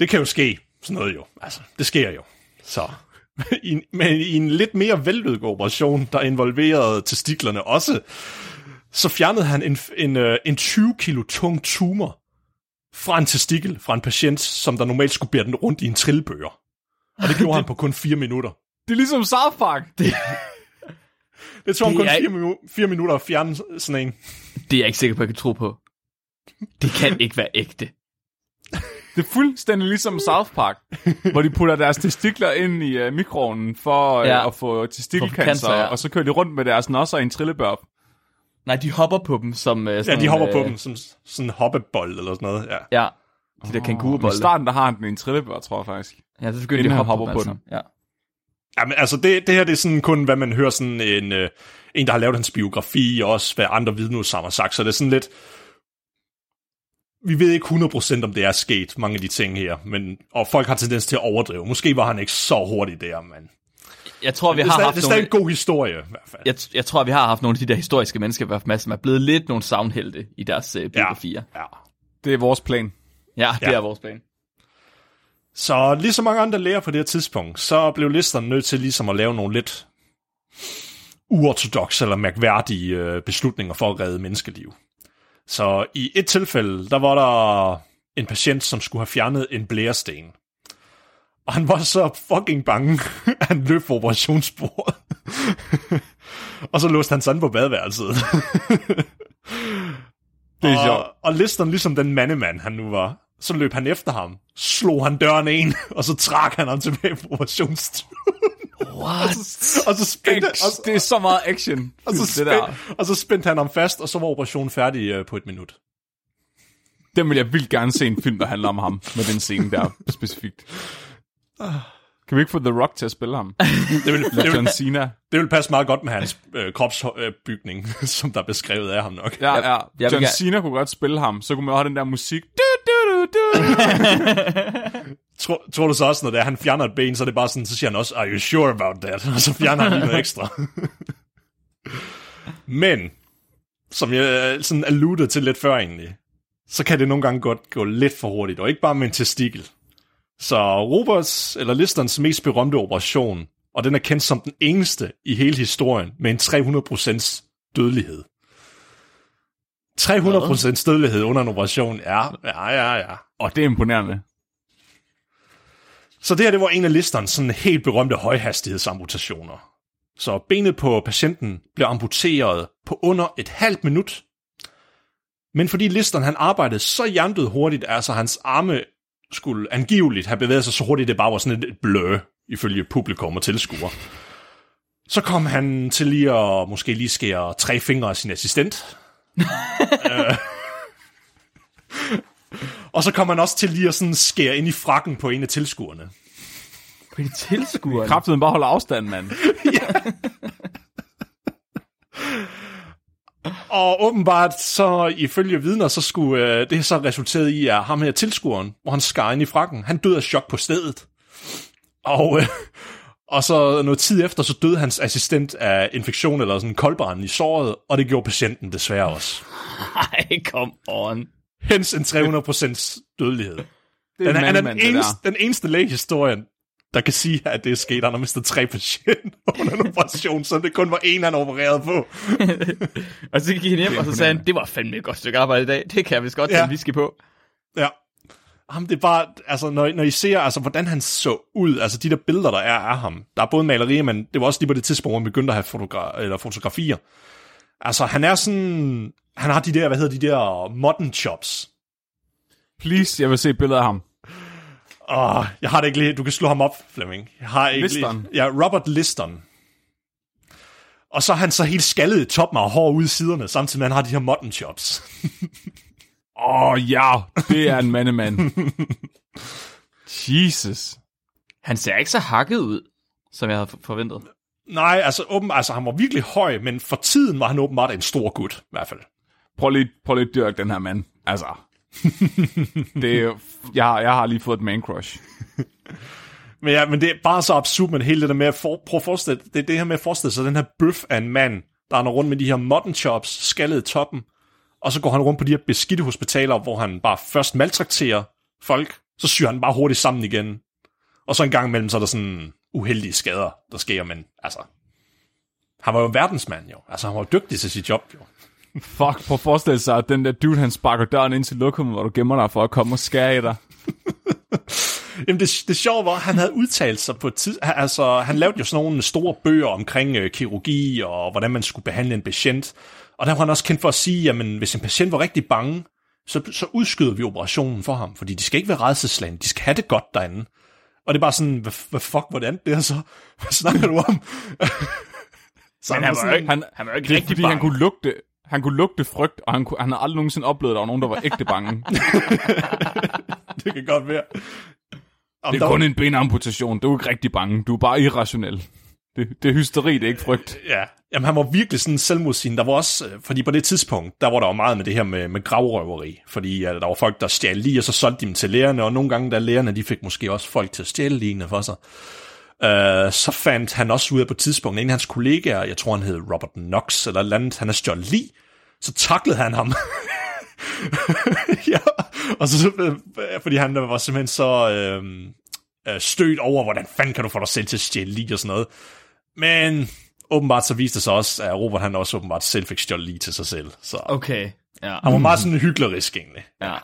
Det kan jo ske, sådan noget jo. Altså, det sker jo. Så. <laughs> I, en- men i en lidt mere vellykket operation, der involverede testiklerne også, så fjernede han en, en, øh, en 20 kilo tung tumor fra en testikel fra en patient, som der normalt skulle bære den rundt i en trillebør. Og det gjorde <laughs> han på kun 4 minutter. Det er ligesom South Park. Det, <laughs> Det tog ham kun er- 4, minu- 4 minutter at fjerne sådan en. Det er jeg ikke sikker på, at jeg kan tro på. Det kan ikke være ægte. <laughs> det er fuldstændig ligesom South Park, hvor de putter deres testikler ind i uh, mikroovnen for uh, Ja. at få testikelcancer, cancer, ja. og så kører de rundt med deres nosser i en trillebør. Nej, de hopper på dem som... Øh, Ja, sådan de hopper nogle, på dem som sådan en hoppebold eller sådan noget. Ja. Ja, de der I kængurubolde. starten, der har han den i en trillebør, tror jeg faktisk. Ja, så begynder de at hoppe på, på dem. Ja. Ja, men altså, det, det her det er sådan kun, hvad man hører sådan en, øh, en der har lavet hans biografi, og også hvad andre vidneudsagn har sagt, så det er sådan lidt... Vi ved ikke 100% om det er sket, mange af de ting her, men, og folk har tendens til at overdrive. Måske var han ikke så hurtig der, men Jeg tror, vi det er, har stadig, haft det er stadig nogle... en god historie, i hvert fald. Jeg, jeg tror, vi har haft nogle af de der historiske mennesker, som er blevet lidt nogle savnhelte i deres øh, biografier. ja. Det er vores plan. Ja, det Ja. er vores plan. Så ligesom mange andre læger på det her tidspunkt, så blev listerne nødt til ligesom at lave nogle lidt uortodoxe eller mærkværdige øh, beslutninger for at redde menneskeliv. Så i et tilfælde, der var der en patient, som skulle have fjernet en blæresten. Og han var så fucking bange, <laughs> at han løb for operationsbordet. <laughs> og så låste han sig på badeværelset. <laughs> Det er og, sjovt. og listeren, ligesom den mandemand, han nu var, så løb han efter ham, slog han døren ind, og så trak han ham tilbage på operationsstuen. What? og så spændte, og, det er så meget action. og, så det spænd, der. og så spændte han ham fast, og så var operationen færdig øh, på et minut. Den vil jeg vildt gerne se en film, der handler om ham, med den scene der specifikt. Kan vi ikke få The Rock til at spille ham? <laughs> Det vil, det John vil, Cena? det vil passe meget godt med hans øh, kropsbygning, <laughs> som der er beskrevet af ham nok. Ja, ja. jeg John Cena kunne godt spille ham, så kunne man også have den der musik. Du, du, du, du. Tror, tror du så også, når det er, han fjerner et ben, så er det bare sådan, så siger han også, are you sure about that? Og så fjerner han lige noget ekstra. <laughs> Men, som jeg øh, sådan alludede til lidt før egentlig, så kan det nogle gange godt gå lidt for hurtigt, og ikke bare med en testikel. Så Roberts, eller Listons mest berømte operation, og den er kendt som den eneste i hele historien, med en 300% dødelighed. 300% dødelighed under en operation, ja, ja, ja, ja. Og det er imponerende. Så det her, det var en af listerens sådan helt berømte højhastighedsamputationer. Så benet på patienten blev amputeret på under et halvt minut. Men fordi listeren han arbejdede så jerndød hurtigt, altså hans arme skulle angiveligt have bevæget sig så hurtigt, det bare var sådan et blø, ifølge publikum og tilskuere. Så kom han til lige at måske lige skære tre fingre af sin assistent. Øh. og så kom han også til lige at sådan skære ind i frakken på en af tilskuerne. På de tilskuere. Kraften bare holder afstand, mand. <laughs> Og åbenbart så ifølge vidner, så skulle øh, det så resulteret i, at ham her tilskueren, hvor han skar ind i frakken, han døde af chok på stedet. Og, øh, og så noget tid efter, så døde hans assistent af infektion eller sådan en koldbrand i såret, og det gjorde patienten desværre også. Nej, kom on. Hens en 300% dødelighed. Det Den er, han er den, eneste, den eneste læge i historien, der kan sige, at det er sket. Han har mistet tre patienter under en operation, så det kun var en, han opererede på. <laughs> Og så gik han hjem, og så sagde han, det var fandme et godt stykke arbejde i dag. Det kan jeg vist godt tage Ja. en whisky på. Ja. Ham, det er bare, altså, når, når I ser, altså, hvordan han så ud, altså de der billeder, der er af ham, der er både malerier, men det var også lige på det tidspunkt, hvor han begyndte at have fotogra- eller fotografier. Altså, han er sådan, han har de der, hvad hedder de der, modern chops. Please, jeg vil se et billede af ham. Åh, jeg har det ikke lige, du kan slå ham op, Flemming. Jeg har ikke Liston. Lige, ja, Robert Liston. Og så er han så helt skaldet i toppen og hård ude i siderne, samtidig med, at han har de her mutton chops. <laughs> Åh, oh, ja, det er en mandemand. Jesus. Han ser ikke så hakket ud, som jeg havde for- forventet. Nej, altså, åben, altså han var virkelig høj, men for tiden var han åbenbart en stor gut, i hvert fald. Prøv lige, prøv lige at dyrke den her mand. Altså. <laughs> det er, jeg, har, jeg har lige fået et man crush. <laughs> Men, ja, men det er bare så absurd, men hele det der med at for, prøve at forestille, det er det her med at forestille sig den her bøf af en mand, der er rundt med de her mutton chops, skaldet i toppen, og så går han rundt på de her beskidte hospitaler, hvor han bare først maltrakterer folk, så syr han bare hurtigt sammen igen. Og så en gang imellem, så er der sådan uheldige skader, der sker, men altså... Han var jo verdensmand jo. Altså, han var dygtig til sit job jo. Fuck, prøv at forestille sig, at den der dude, han sparker døren ind til lokummet, hvor du gemmer dig for at komme og skære i dig. <laughs> Jamen det, det sjove var, at han havde udtalt sig på et tid, altså han lavede jo sådan nogle store bøger omkring øh, kirurgi og hvordan man skulle behandle en patient. Og der var han også kendt for at sige, jamen hvis en patient var rigtig bange, så, så udskyder vi operationen for ham, fordi de skal ikke være redselslagende, de skal have det godt derinde. Og det er bare sådan, hvad, hvad fuck, hvordan det er så? Hvad snakker du om? så Men han var jo ikke, han, han var ikke Det rigtig fordi, bange. han kunne lugte, han kunne lugte frygt, og han, kunne, han havde aldrig nogensinde oplevet, at der var nogen, der var ægte bange. <laughs> det kan godt være. Om Det er kun en benamputation. Du er ikke rigtig bange. Du er bare irrationel. Det, det er hysteri, det er ikke frygt. Ja, jamen han var virkelig sådan selvmodsigende. Der var også, øh, fordi på det tidspunkt, der var der jo meget med det her med, med gravrøveri. Fordi ja, der var folk, der stjal lige, og så solgte de dem til lægerne, og nogle gange, der lægerne, de fik måske også folk til at stjæle ligene for sig. Uh, så fandt han også ud af på et tidspunkt, en af hans kollegaer, jeg tror han hed Robert Knox, eller et andet, han har stjålet lige, så taklede han ham. <laughs> ja, og så, øh, fordi han var simpelthen så øh, øh, stødt over, hvordan fanden kan du få dig selv til at stjæle lige og sådan noget. Men åbenbart så viste det sig også, at Robert han også åbenbart selv fik stjålet lige til sig selv. Så Okay, ja. han var meget sådan hyklerisk egentlig. ja.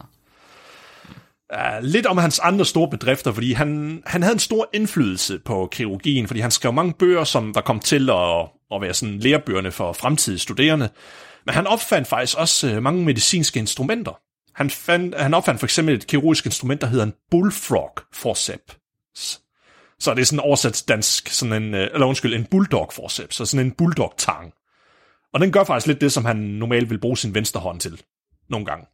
Uh, lidt om hans andre store bedrifter, fordi han, han havde en stor indflydelse på kirurgien, fordi han skrev mange bøger, som der kom til at, at være sådan lærebøgerne for fremtidige studerende. Men han opfandt faktisk også øh, mange medicinske instrumenter. Han, fandt, han opfandt for eksempel et kirurgisk instrument, der hedder en bullfrog forceps. Så det er sådan oversat til dansk, sådan en, øh, eller undskyld, en bulldog forceps, så sådan en bulldog tang. Og den gør faktisk lidt det, som han normalt vil bruge sin venstre hånd til. Nogle gange.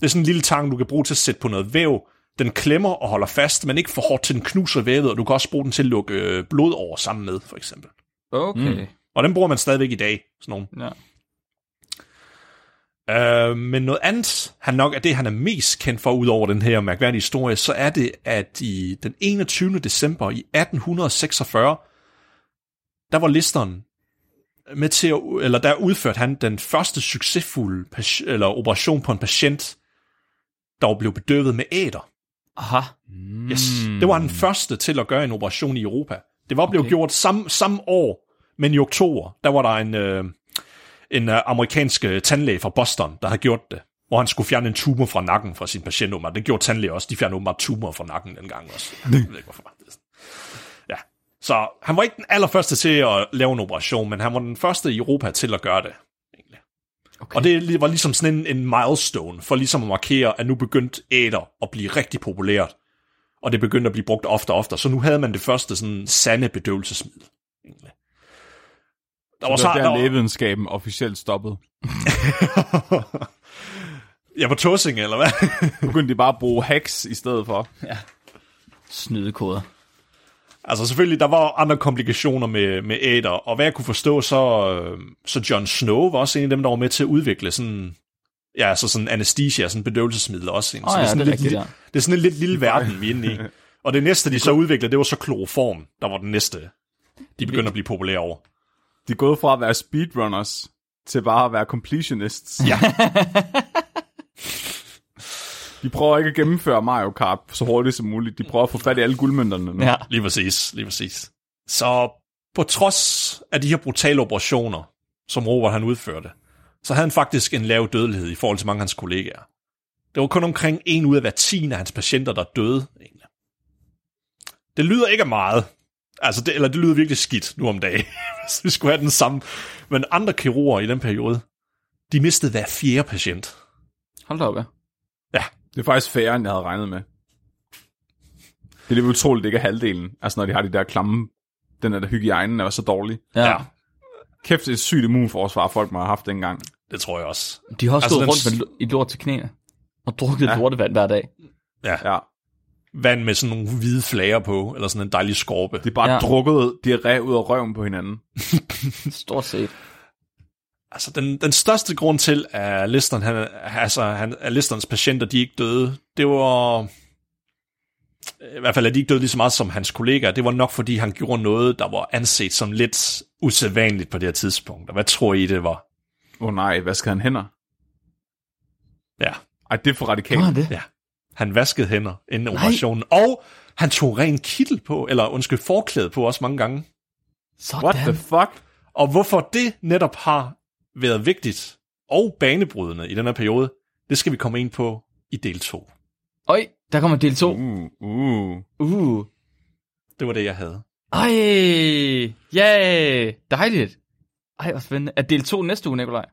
Det er sådan en lille tang, du kan bruge til at sætte på noget væv. Den klemmer og holder fast, men ikke for hårdt til den knuser vævet, og du kan også bruge den til at lukke øh, blod over sammen med, for eksempel. Okay. Og den bruger man stadigvæk i dag, sådan nogle. Ja. Øh, men noget andet, han nok er det, han er mest kendt for, ud over den her mærkværdige historie, så er det, at i den 21. december i 1846, der var listeren med til at, eller der udførte han den første succesfulde eller operation på en patient, der var blevet bedøvet med æder. Aha. Yes. Det var den første til at gøre en operation i Europa. Det var blevet Okay. gjort samme, samme år, men i oktober, der var der en, øh, en øh, amerikansk øh, tandlæge fra Boston, der havde gjort det, hvor han skulle fjerne en tumor fra nakken fra sin patient. åbenbart. Det gjorde tandlæger også. De fjernede åbenbart tumor fra nakken dengang også. Jeg ved ikke hvorfor. Er. Ja. Så han var ikke den allerførste til at lave en operation, men han var den første i Europa til at gøre det. Okay. Og det var ligesom sådan en, en milestone, for ligesom at markere, at nu begyndte æder at blive rigtig populært. Og det begyndte at blive brugt ofte og ofte. Så nu havde man det første sådan sande bedøvelsesmiddel. egentlig. Der var Så så, der, der var, officielt stoppet. <laughs> jeg var tossing, eller hvad? Begyndte de bare at bruge hacks i stedet for. Snydekoder. Altså selvfølgelig, der var andre komplikationer med, med æder, og hvad jeg kunne forstå, så, øh, så John Snow var også en af dem, der var med til at udvikle sådan, ja, så sådan anesthesia, sådan bedøvelsesmiddel også. Åh så ja, sådan det er lidt, rigtigt, ja. Det er sådan en lidt lille verden, vi er inde i. <laughs> Og det næste, de så udviklede, det var så kloroform, der var den næste, de begyndte at blive populære over. De er gået fra at være speedrunners til bare at være completionists. Ja. <laughs> De prøver ikke at gennemføre Mario Kart så hurtigt som muligt. De prøver at få fat i alle guldmønterne nu. Ja. Lige præcis, lige præcis. Så på trods af de her brutale operationer, som Robert han udførte, så havde han faktisk en lav dødelighed i forhold til mange af hans kollegaer. Det var kun omkring en ud af hver tiende af hans patienter, der døde. Egentlig. Det lyder ikke af meget. Altså, det, eller det lyder virkelig skidt nu om dagen, <laughs> hvis vi skulle have den samme. Men andre kirurger i den periode, de mistede hver fjerde patient. Hold da op, ja. Det er faktisk færre, end jeg havde regnet med. Det er lidt utroligt, det ikke er halvdelen. Altså, når de har de der klamme... Den der hygiejnen er så dårlig. Ja. Ja. Kæft, det er et sygt immunforsvar, folk må have haft dengang. Det tror jeg også. De har også Altså, stået den rundt s- med i lort til knæene. Og drukket ja. Lortevand hver dag. Ja. Ja. Vand med sådan nogle hvide flager på, eller sådan en dejlig skorpe. De er bare ja. drukket diarré ud af røven på hinanden. <laughs> Stort set. Altså, den, den største grund til, at Liston, han, altså, han, at Listons patienter, de ikke døde, det var... I hvert fald, at de ikke døde lige så meget som hans kollegaer. Det var nok, fordi han gjorde noget, der var anset som lidt usædvanligt på det her tidspunkt. Og hvad tror I, det var? Åh oh, nej, hvad skal han hænder? Ja, Ej, det er for radikalt. Han det? ja. Han vaskede hænder inden operationen, og han tog ren kittel på, eller undskyld, forklæde på også mange gange. Sådan. What the fuck? Og hvorfor det netop har været vigtigt og banebrydende i den her periode, det skal vi komme ind på i del 2. Øj, der kommer del 2. Uh, uh. Uh. Det var det, jeg havde. Ej, yeah, dejligt. Ej, hvor spændende. Er del 2 næste uge, Nikolaj?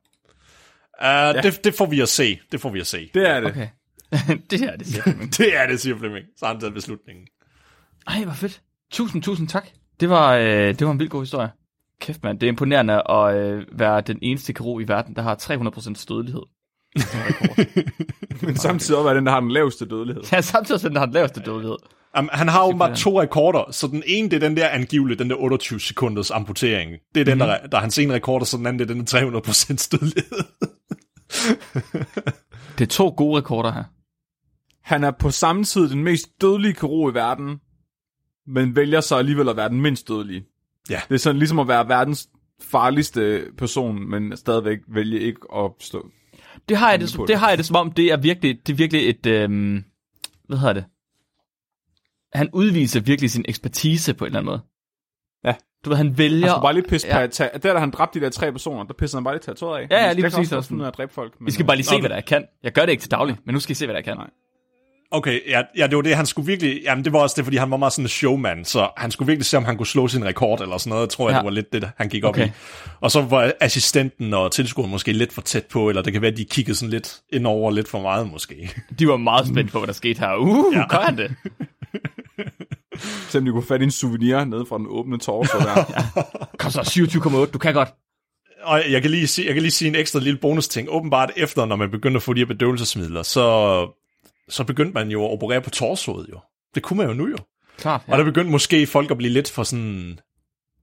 Uh, ja. det, det får vi at se. Det får vi at se. Det er det. Okay. <laughs> det er det, siger Flemming. <laughs> Det er det, siger Flemming. Så har han taget beslutningen. Ej, hvor fedt. Tusind, tusind tak. Det var, øh, det var en vild god historie. Kæft, mand. Det er imponerende at øh, være den eneste kirurg i verden, der har 300% dødelighed. <laughs> Men samtidig også er den, der har den laveste dødelighed. Ja, samtidig også den, der har den laveste dødelighed. Um, han har åbenbart to rekorder, så den ene, det er den der angivelige, den der 28 sekunders amputering. Det er den, Mhm. der, er- der er hans ene rekord, og så den anden, det er den 300% dødelighed. Det er to gode rekorder her. Han er på samme tid den mest dødelige kirurg i verden, men vælger så alligevel at være den mindst dødelige. Ja. Det er sådan ligesom at være verdens farligste person, men stadigvæk vælge ikke at stå. Det har jeg det, på som, det. det har jeg det som om, det er virkelig, det er virkelig et, øhm, hvad hedder det? Han udviser virkelig sin ekspertise på en eller anden måde. Ja. Du ved, han vælger... Han skal bare lige pisse ja. tage, der, da han dræbte de der tre personer, der pisser han bare lige territoriet af. Ja, ja, Han lige præcis. Også godt finde ud af at dræbe folk. Men, I skal bare lige se, Nå, hvad der jeg kan. Jeg gør det ikke til daglig, men nu skal I se, hvad der jeg kan. Nej. Okay, ja, ja, det var det, han skulle virkelig... Jamen, det var også det, fordi han var meget sådan en showman, så han skulle virkelig se, om han kunne slå sin rekord eller sådan noget. Jeg tror, ja. Ja. det var lidt det, han gik op Okay. i. Og så var assistenten og tilskueren måske lidt for tæt på, eller det kan være, at de kiggede sådan lidt ind over lidt for meget måske. De var meget spændt på, hvad der skete her. Uh, ja. gør han det? <laughs> Selvom de kunne fatte en souvenir nede fra den åbne torso der. <laughs> ja. Kom så, 27,8, du kan godt. Og jeg kan, lige sige, jeg kan lige sige en ekstra lille bonus ting. Åbenbart efter, når man begyndte at få de her bedøvelsesmidler, så, så begyndte man jo at operere på torsoet jo. Det kunne man jo nu jo. Klart, Ja. Og der begyndte måske folk at blive lidt for sådan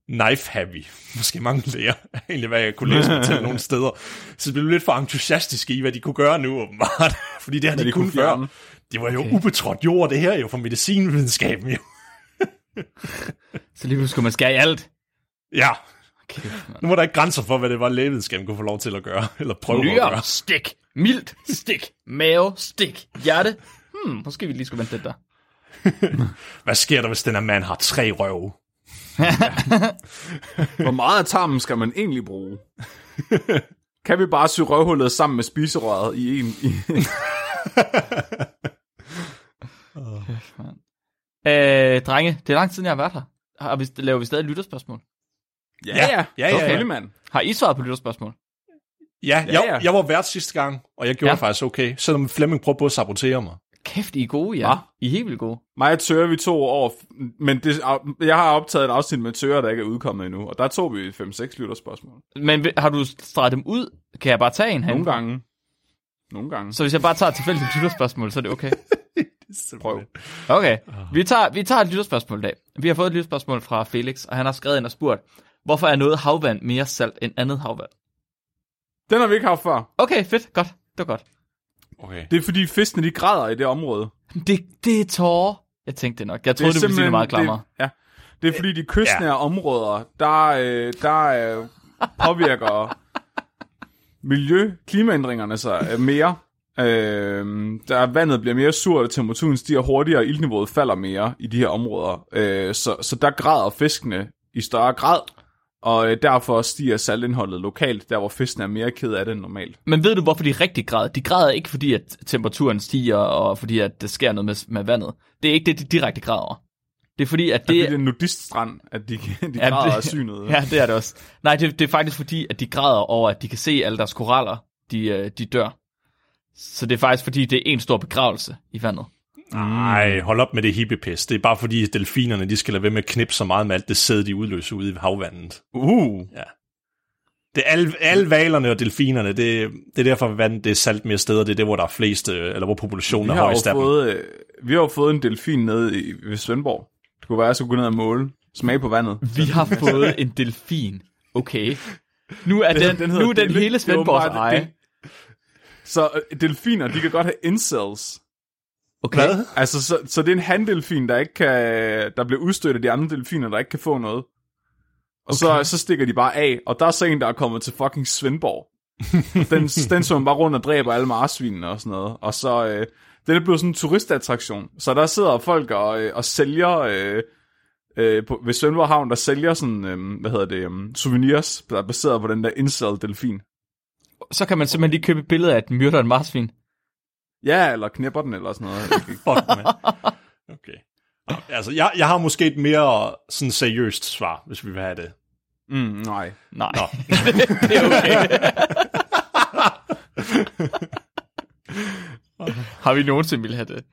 knife-heavy. <laughs> Måske mange læger, <laughs> egentlig hvad jeg kunne læse mig til nogle steder. Så det blev lidt for entusiastiske i, hvad de kunne gøre nu, åbenbart. <laughs> Fordi det har de, de kun før. Det var jo okay. ubetrådt jord, det her jo, for medicinvidenskaben jo. Så lige pludselig skulle man skære i alt. Ja, Kæft, mand. nu var der ikke grænser for, hvad det var, lægevidenskaben kunne få lov til at gøre, eller prøve at Nyre, gøre. stik, mildt, stik, mave, stik, hjerte. Hmm, måske vi lige skulle vente lidt der. <laughs> Hvad sker der, hvis den her mand har tre røve? <laughs> Hvor meget af tarmen skal man egentlig bruge? kan vi bare sy røvhullet sammen med spiserøret i en... I... <laughs> Øh, drenge, det er lang tid, siden jeg har været her. Har vi, laver vi stadig lytterspørgsmål? ja, ja, ja, ja, ja. Okay, mand. Har I svaret på lytterspørgsmål? Ja, Ja, jeg, ja. jeg var vært sidste gang, og jeg gjorde Ja. faktisk okay, selvom Flemming prøvede på at sabotere mig. Kæft, I er gode, ja. Hva? I er helt vildt gode. Mig og Tøre, vi tog over... Men det, jeg har optaget et afsnit med Tøre, der ikke er udkommet endnu, og der tog vi 5-6 lytter spørgsmål. Men har du streget dem ud? Kan jeg bare tage en herinde? Nogle gange. Nogle gange. Så hvis jeg bare tager et tilfældigt lytterspørgsmål, så er det okay? <laughs> Prøv. Okay, vi tager, vi tager et lytterspørgsmål i dag. Vi har fået et lytterspørgsmål fra Felix, og han har skrevet ind og spurgt, hvorfor er noget havvand mere salt end andet havvand? Den har vi ikke haft før. Okay, fedt, godt. Det var godt. Okay. Det er fordi fiskene, de græder i det område. Det, det er tårer. Jeg tænkte det nok. Jeg troede, det, det ville sige noget meget klammer. Det, ja. Det er fordi, de kystnære ja. områder, der, øh, der øh, påvirker <laughs> miljø, klimaændringerne sig øh, mere. Øh, der vandet bliver mere surt, temperaturen stiger hurtigere, og iltniveauet falder mere i de her områder. Øh, så, så der græder fiskene i større grad, og øh, derfor stiger saltindholdet lokalt, der hvor fiskene er mere ked af det end normalt. Men ved du, hvorfor de rigtig græder? De græder ikke, fordi at temperaturen stiger, og fordi at der sker noget med, med vandet. Det er ikke det, de direkte græder over. Det er fordi, at det... er det en nudiststrand, at de, <laughs> de Ja, græder det- af synet. <laughs> Ja, det er det også. Nej, det, det er faktisk fordi, at de græder over, at de kan se alle deres koraller, de, øh, de dør. Så det er faktisk fordi, det er en stor begravelse i vandet. Nej, hold op med det hippiepis. Det er bare fordi delfinerne, de skal lade være med at knippe så meget med alt det sæd, de udløser ude i havvandet. Uh. Ja. Det er alle, alle valerne og delfinerne, det, det er derfor, vand det er salt mere steder. Det er det, hvor der er flest, øh, eller hvor populationen Vi er højst af fået, øh, vi har jo fået en delfin nede i, ved Svendborg. Det kunne være, at jeg skulle gå ned og måle. Smag på vandet. Vi har fået en delfin. Okay. Nu er den, den, nu er den hele Svendborgs eje. Så øh, delfiner, de kan godt have incels. Okay. Hvad? Altså, så, så det er en handdelfin, der ikke kan, der bliver udstødt af de andre delfiner, der ikke kan få noget. Og okay. så, så stikker de bare af, og der er så en, der er kommet til fucking Svendborg. <laughs> den, den så man bare rundt og dræber alle marsvinene og sådan noget. Og så, øh, den er blevet sådan en turistattraktion. Så der sidder folk og, øh, og sælger, øh, øh, på, ved Svendborg Havn, der sælger sådan, øh, hvad hedder det, øh, souvenirs, der er baseret på den der incel-delfin. Så kan man simpelthen lige købe et billede af et myrder en marsvin. Ja, eller knæpper den, eller sådan noget. <laughs> Fuck, man. Okay. Altså, jeg, jeg har måske et mere sådan seriøst svar, hvis vi vil have det. Mm, nej. Nej, Nå. <laughs> det er okay. <laughs> har vi nogensinde ville have det?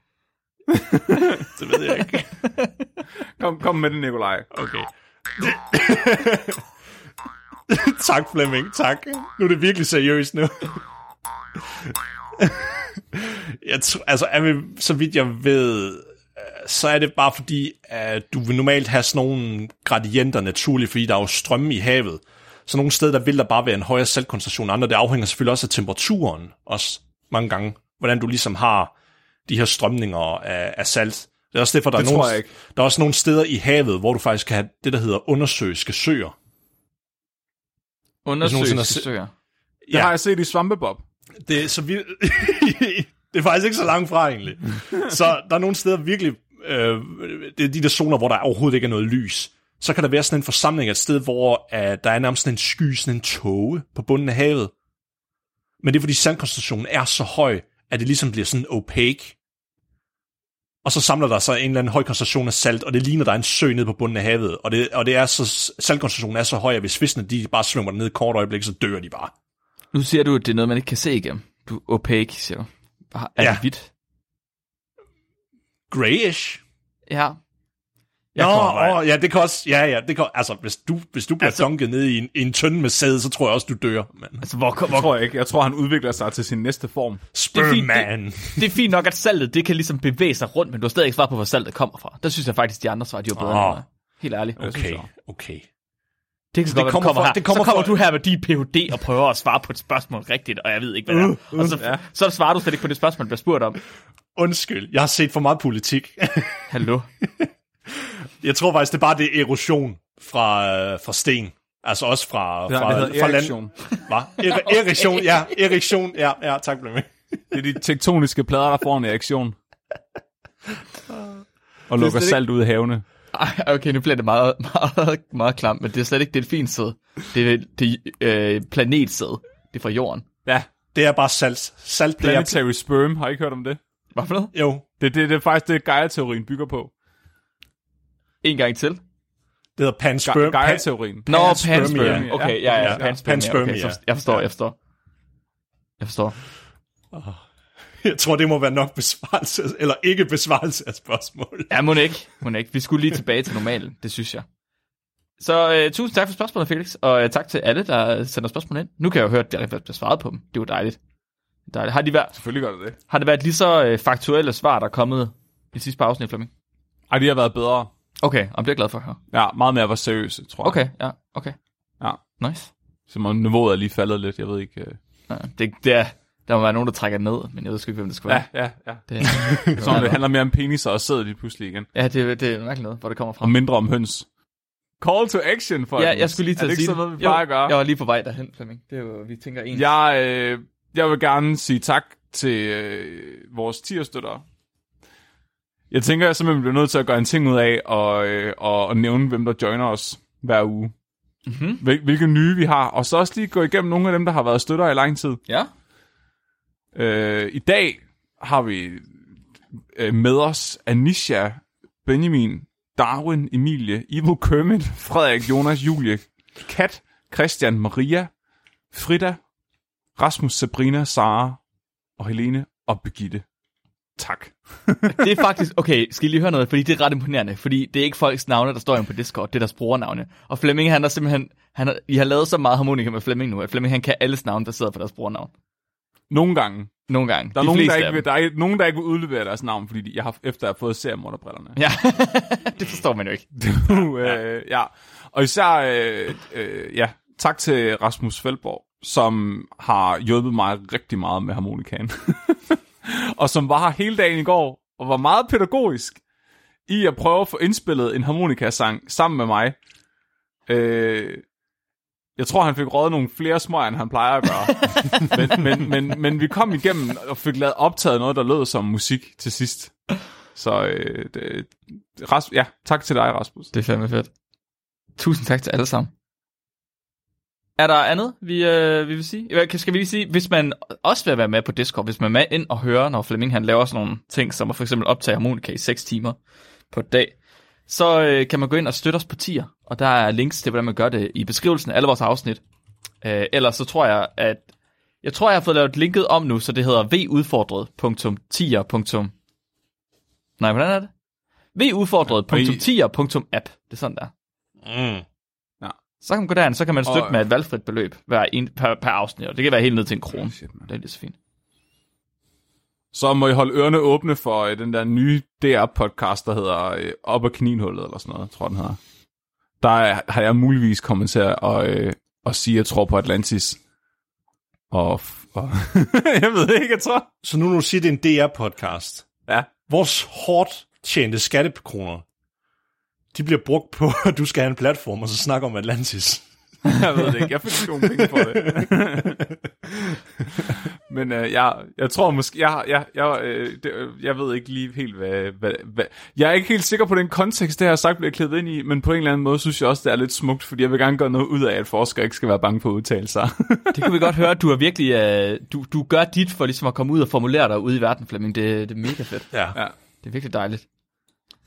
Det ved jeg ikke. Kom, kom med det, Nikolaj. Okay. tak, Flemming. Tak. Nu er det virkelig seriøst nu. <laughs> jeg tror, altså, er vi, så vidt jeg ved, øh, så er det bare fordi, at du vil normalt have sådan nogle gradienter naturligt, fordi der er jo strømme i havet. Så nogle steder, der vil der bare være en højere saltkoncentration, andre det afhænger selvfølgelig også af temperaturen, også mange gange, hvordan du ligesom har de her strømninger af, af salt. Det er også derfor, der Det er, nogle, tror jeg ikke. der er også nogle steder i havet, hvor du faktisk kan have det, der hedder undersøiske søer. set- søger. Det har jeg set i Svampebob. Det så vi... <laughs> det er faktisk ikke så langt fra, egentlig. så der er nogle steder virkelig... Øh, det er de der zoner, hvor der overhovedet ikke er noget lys. Så kan der være sådan en forsamling af et sted, hvor uh, der er nærmest sådan en sky, sådan en tåge på bunden af havet. Men det er fordi sandkoncentrationen er så høj, at det ligesom bliver sådan opaque. Og så samler der sig en eller anden høj koncentration af salt, og det ligner, der er en sø nede på bunden af havet. Og, det, og det er så, saltkoncentrationen er så høj, at hvis fiskene de bare svømmer ned et kort øjeblik, så dør de bare. Nu siger du, at det er noget, man ikke kan se igennem. Du er opaque, siger du. Er Ja. det hvidt? Grayish. Ja. Nå, kommer bare- åh, ja, det kan også, ja, ja, det kan, altså, hvis du, hvis du bliver altså, dunket ned i en, en tønde med sæde, så tror jeg også, du dør, men Altså, hvor, Det hvor, tror jeg ikke. Jeg tror, han udvikler sig til sin næste form. sperm fint, man. det er fint nok, at saltet, det kan ligesom bevæge sig rundt, men du har stadig ikke svaret på, hvor saltet kommer fra. Der synes jeg faktisk, de andre svar, de var bedre Åh. end mig. Helt ærligt. Okay, okay. Det kan det godt kommer kommer, fra- her. det kommer så kommer fra- du her med din Ph.D. og prøver at svare på et spørgsmål rigtigt, og jeg ved ikke, hvad det er. Og så, ja. så svarer du slet ikke på det spørgsmål, der bliver spurgt om. Undskyld, jeg har set for meget politik. <laughs> Hallo? jeg tror faktisk, det er bare det er erosion fra, øh, fra sten. Altså også fra, Det, fra, det fra erektion. Hvad? <laughs> Er, erektion, ja, erektion, ja, ja, tak Flemming. Det er de tektoniske plader, der får en erektion. <laughs> Og lukker slet ikke- salt ud af havene. Ej, okay, nu bliver det meget, <laughs> meget, meget klamt, men det er slet ikke delfinsæd. Det er det øh, planetsæd. Det er fra jorden. Ja, Det er bare salt. Salt, det er, planetary sperm. Har I ikke hørt om det? Hvad for noget? jo, Det, det, det er faktisk det, Gaia-teorien bygger på. En gang til. det hedder pansperm. Ga- Gaia-teorien. Nå, Panspermia. Okay, ja, ja, Ja, ja panspermia. Okay, jeg forstår, jeg forstår. Jeg forstår. Jeg tror, det må være nok besvarelse, eller ikke besvarelse af spørgsmål. Ja, må ikke. Må ikke. Vi skulle lige tilbage til normalen, det synes jeg. Så øh, tusind tak for spørgsmålet, Felix, og øh, tak til alle, der sender spørgsmål ind. Nu kan jeg jo høre, at der er blevet svaret på dem. Det er jo dejligt. dejligt. Har, de været, Selvfølgelig gør det det. har det været lige så øh, faktuelle svar, der er kommet i sidste par afsnit, Flemming? Ej, de har været bedre. Okay, og det er jeg glad for at høre. Ja, meget mere var seriøse, tror jeg. Okay, ja, okay. Ja. Nice. Så må niveauet er lige faldet lidt, jeg ved ikke. øh. Ja, det, det er, der må være nogen, der trækker ned, men jeg ved sgu ikke, hvem det skal være. Ja, ja, ja. Det, <laughs> Så det handler mere om peniser og sæd lige pludselig igen. ja, det, det er mærkeligt noget, hvor det kommer fra. Og mindre om høns. Call to action, for Ja, jeg skulle lige til er det at ikke sige sådan noget, vi Jo, at gøre? Jeg var lige på vej derhen, Flemming. Det er jo, vi tænker en. Jeg, øh, jeg vil gerne sige tak til øh, vores tierstøttere. Jeg tænker, jeg simpelthen bliver nødt til at gøre en ting ud af og, øh, og, og nævne, hvem der joiner os hver uge. Mhm. Hvil, hvilke nye vi har. Og så også lige gå igennem nogle af dem, der har været støtter i lang tid. Ja. Øh, I dag har vi øh, med os Anisha, Benjamin, Darwin, Emilie, Ivo Kermit, Frederik, Jonas, Julie, Kat, Christian, Maria, Frida, Rasmus, Sabrina, Sara og Helene og Begitte. tak. <laughs> Det er faktisk, okay, skal I lige høre noget, fordi det er ret imponerende, fordi det er ikke folks navne, der står inde på Discord, det er deres brugernavne. Og Flemming, han er simpelthen, han har, I har lavet så meget harmonika med Flemming nu, at Flemming, han kan alles navne sidder på deres brugernavn. Nogle gange. Nogle gange. Der er, De nogen, der, ikke vil, der er nogen, der ikke vil udlevere deres navn, fordi de, jeg har, efter jeg har fået seriemorderbrillerne. Ja, <laughs> det forstår man jo ikke. øh, ja. Og især, øh, øh, ja, tak til Rasmus Feldborg, som har hjulpet mig rigtig meget med harmonikaen. <laughs> og som var her hele dagen i går, og var meget pædagogisk i at prøve at få indspillet en harmonikasang sammen med mig. Øh, jeg tror, han fik røget nogle flere små, end han plejer at gøre. <laughs> men, men, men, men vi kom igennem og fik lavet optaget noget, der lød som musik til sidst. Så øh, det, Ras, ja, tak til dig, Rasmus. Det er fandme fedt. Tusind tak til alle sammen. Er der andet, vi, øh, vi vil sige? Skal vi lige sige, hvis man også vil være med på Discord, hvis man er med ind og høre, når Flemming han laver sådan nogle ting, som at for eksempel optage harmonika i 6 timer på et dag, så øh, kan man gå ind og støtte os på tier, og der er links til, hvordan man gør det i beskrivelsen af alle vores afsnit. Øh, ellers så tror jeg, at jeg tror, jeg har fået lavet linket om nu, så det hedder vudfordret.tier. Nej, hvordan er det? vudfordret.tier.app. Det er sådan der. Mm. Så kan man gå derind, så kan man støtte Og- med et valgfrit beløb hver en, per, per afsnit, og det kan være helt ned til en krone. Shit, man. Det er lige så fint. Så må I holde ørerne åbne for øh, den der nye DR-podcast, der hedder øh, Op ad kninhullet, eller sådan noget, tror jeg, den hedder. Der er, har jeg muligvis kommet til at, og, øh, at sige, at jeg tror på Atlantis. Og, og <laughs> jeg ved ikke, jeg tror. Så nu når du siger, det er en DR-podcast. Ja. Vores hårdt tjente skattekroner, de bliver brugt på, <laughs> at du skal have en platform, og så snakke om Atlantis. <laughs> Jeg ved det ikke. Jeg fik ikke nogen penge for det. <laughs> Men øh, jeg, jeg tror måske... Jeg, jeg, jeg, øh, det, øh, jeg ved ikke lige helt, hvad, hvad, hvad... Jeg er ikke helt sikker på den kontekst, det her sagt bliver klædet ind i, men på en eller anden måde synes jeg også, det er lidt smukt, fordi jeg vil gerne gøre noget ud af, at forskere ikke skal være bange for at udtale sig. <laughs> Det kan vi godt høre, at du er virkelig, øh, du, du gør dit for ligesom at komme ud og formulere dig ude i verden, Flemming. Det, det er mega fedt. Ja. ja. Det er virkelig dejligt.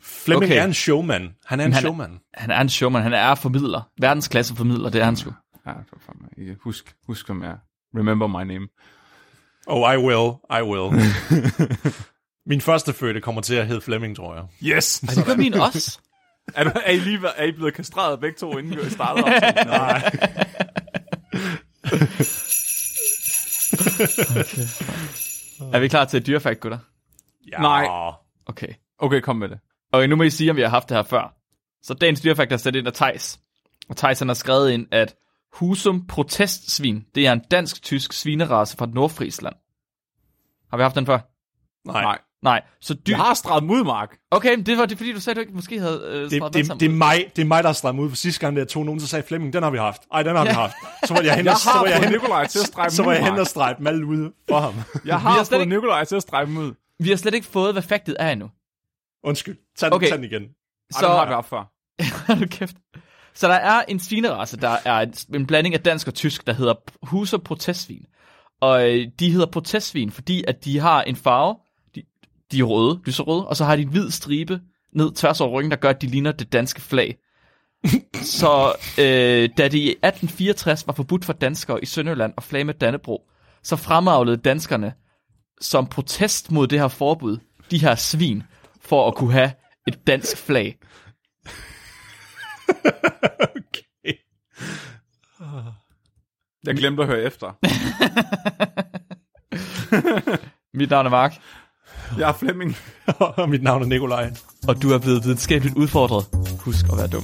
Flemming Okay. er en showman. Han er en han showman. Han er en showman, han er formidler. Verdensklasse formidler, det er han sgu. Ja, for fanden. Husk, husk hvem jeg er. Remember my name. Oh, I will. I will. <laughs> Min første fødte kommer til at hedde Flemming, tror jeg. Yes! Og det gør min også. <laughs> er, du, er, I lige, er I blevet kastreret begge to, inden vi startede? <laughs> Nej. Er vi klar til et dyrefakt, gutter? Ja. Nej. Okay. Okay, kom med det. Og nu må I sige, om vi har haft det her før. Så dagens dyrefakt er sat ind af Tejs. Og Tejs han har skrevet ind, at Husum protestsvin, det er en dansk-tysk svinerace fra Nordfrisland. Har vi haft den før? Nej. Nej. Nej, så dyr... Jeg har streget mod, Mark. Okay, men det var det, fordi du sagde, at du ikke måske havde øh, Det, streget det, det, er mig, det er mig, der har strammet ud. For sidste gang, der tog nogen, så sagde Flemming, den har vi haft. Ej, den har vi Ja. haft. Så var jeg <laughs> hen Jeg og, så var jeg hen, Nikolaj til at strege så var ud, jeg hen og strege dem alle ude for ham. Jeg Vi har fået ikke- Nikolaj til at strege dem ud. Vi har slet ikke fået, hvad faktet er endnu. Undskyld. Tag den, Okay. tag den igen. Så... Ej, den har vi. <laughs> Hold kæft. Så der er en svinerace, der er en- blanding af dansk og tysk, der hedder Huser protestsvin. Og øh, de hedder protestsvin, fordi at de har en farve, de, de er røde, lyserøde, og så har de en hvid stribe ned tværs over ryggen, der gør, at de ligner det danske flag. <laughs> så øh, da det i 1864 var forbudt for danskere i Sønderjylland at flage med Dannebro, så fremavlede danskerne som protest mod det her forbud, de her svin, for at kunne have et dansk flag. <laughs> Okay. Jeg glemte at høre efter. <laughs> Mit navn er Mark. Jeg er Flemming. <laughs> Og mit navn er Nikolaj. og du er blevet videnskabeligt udfordret. Husk at være dum.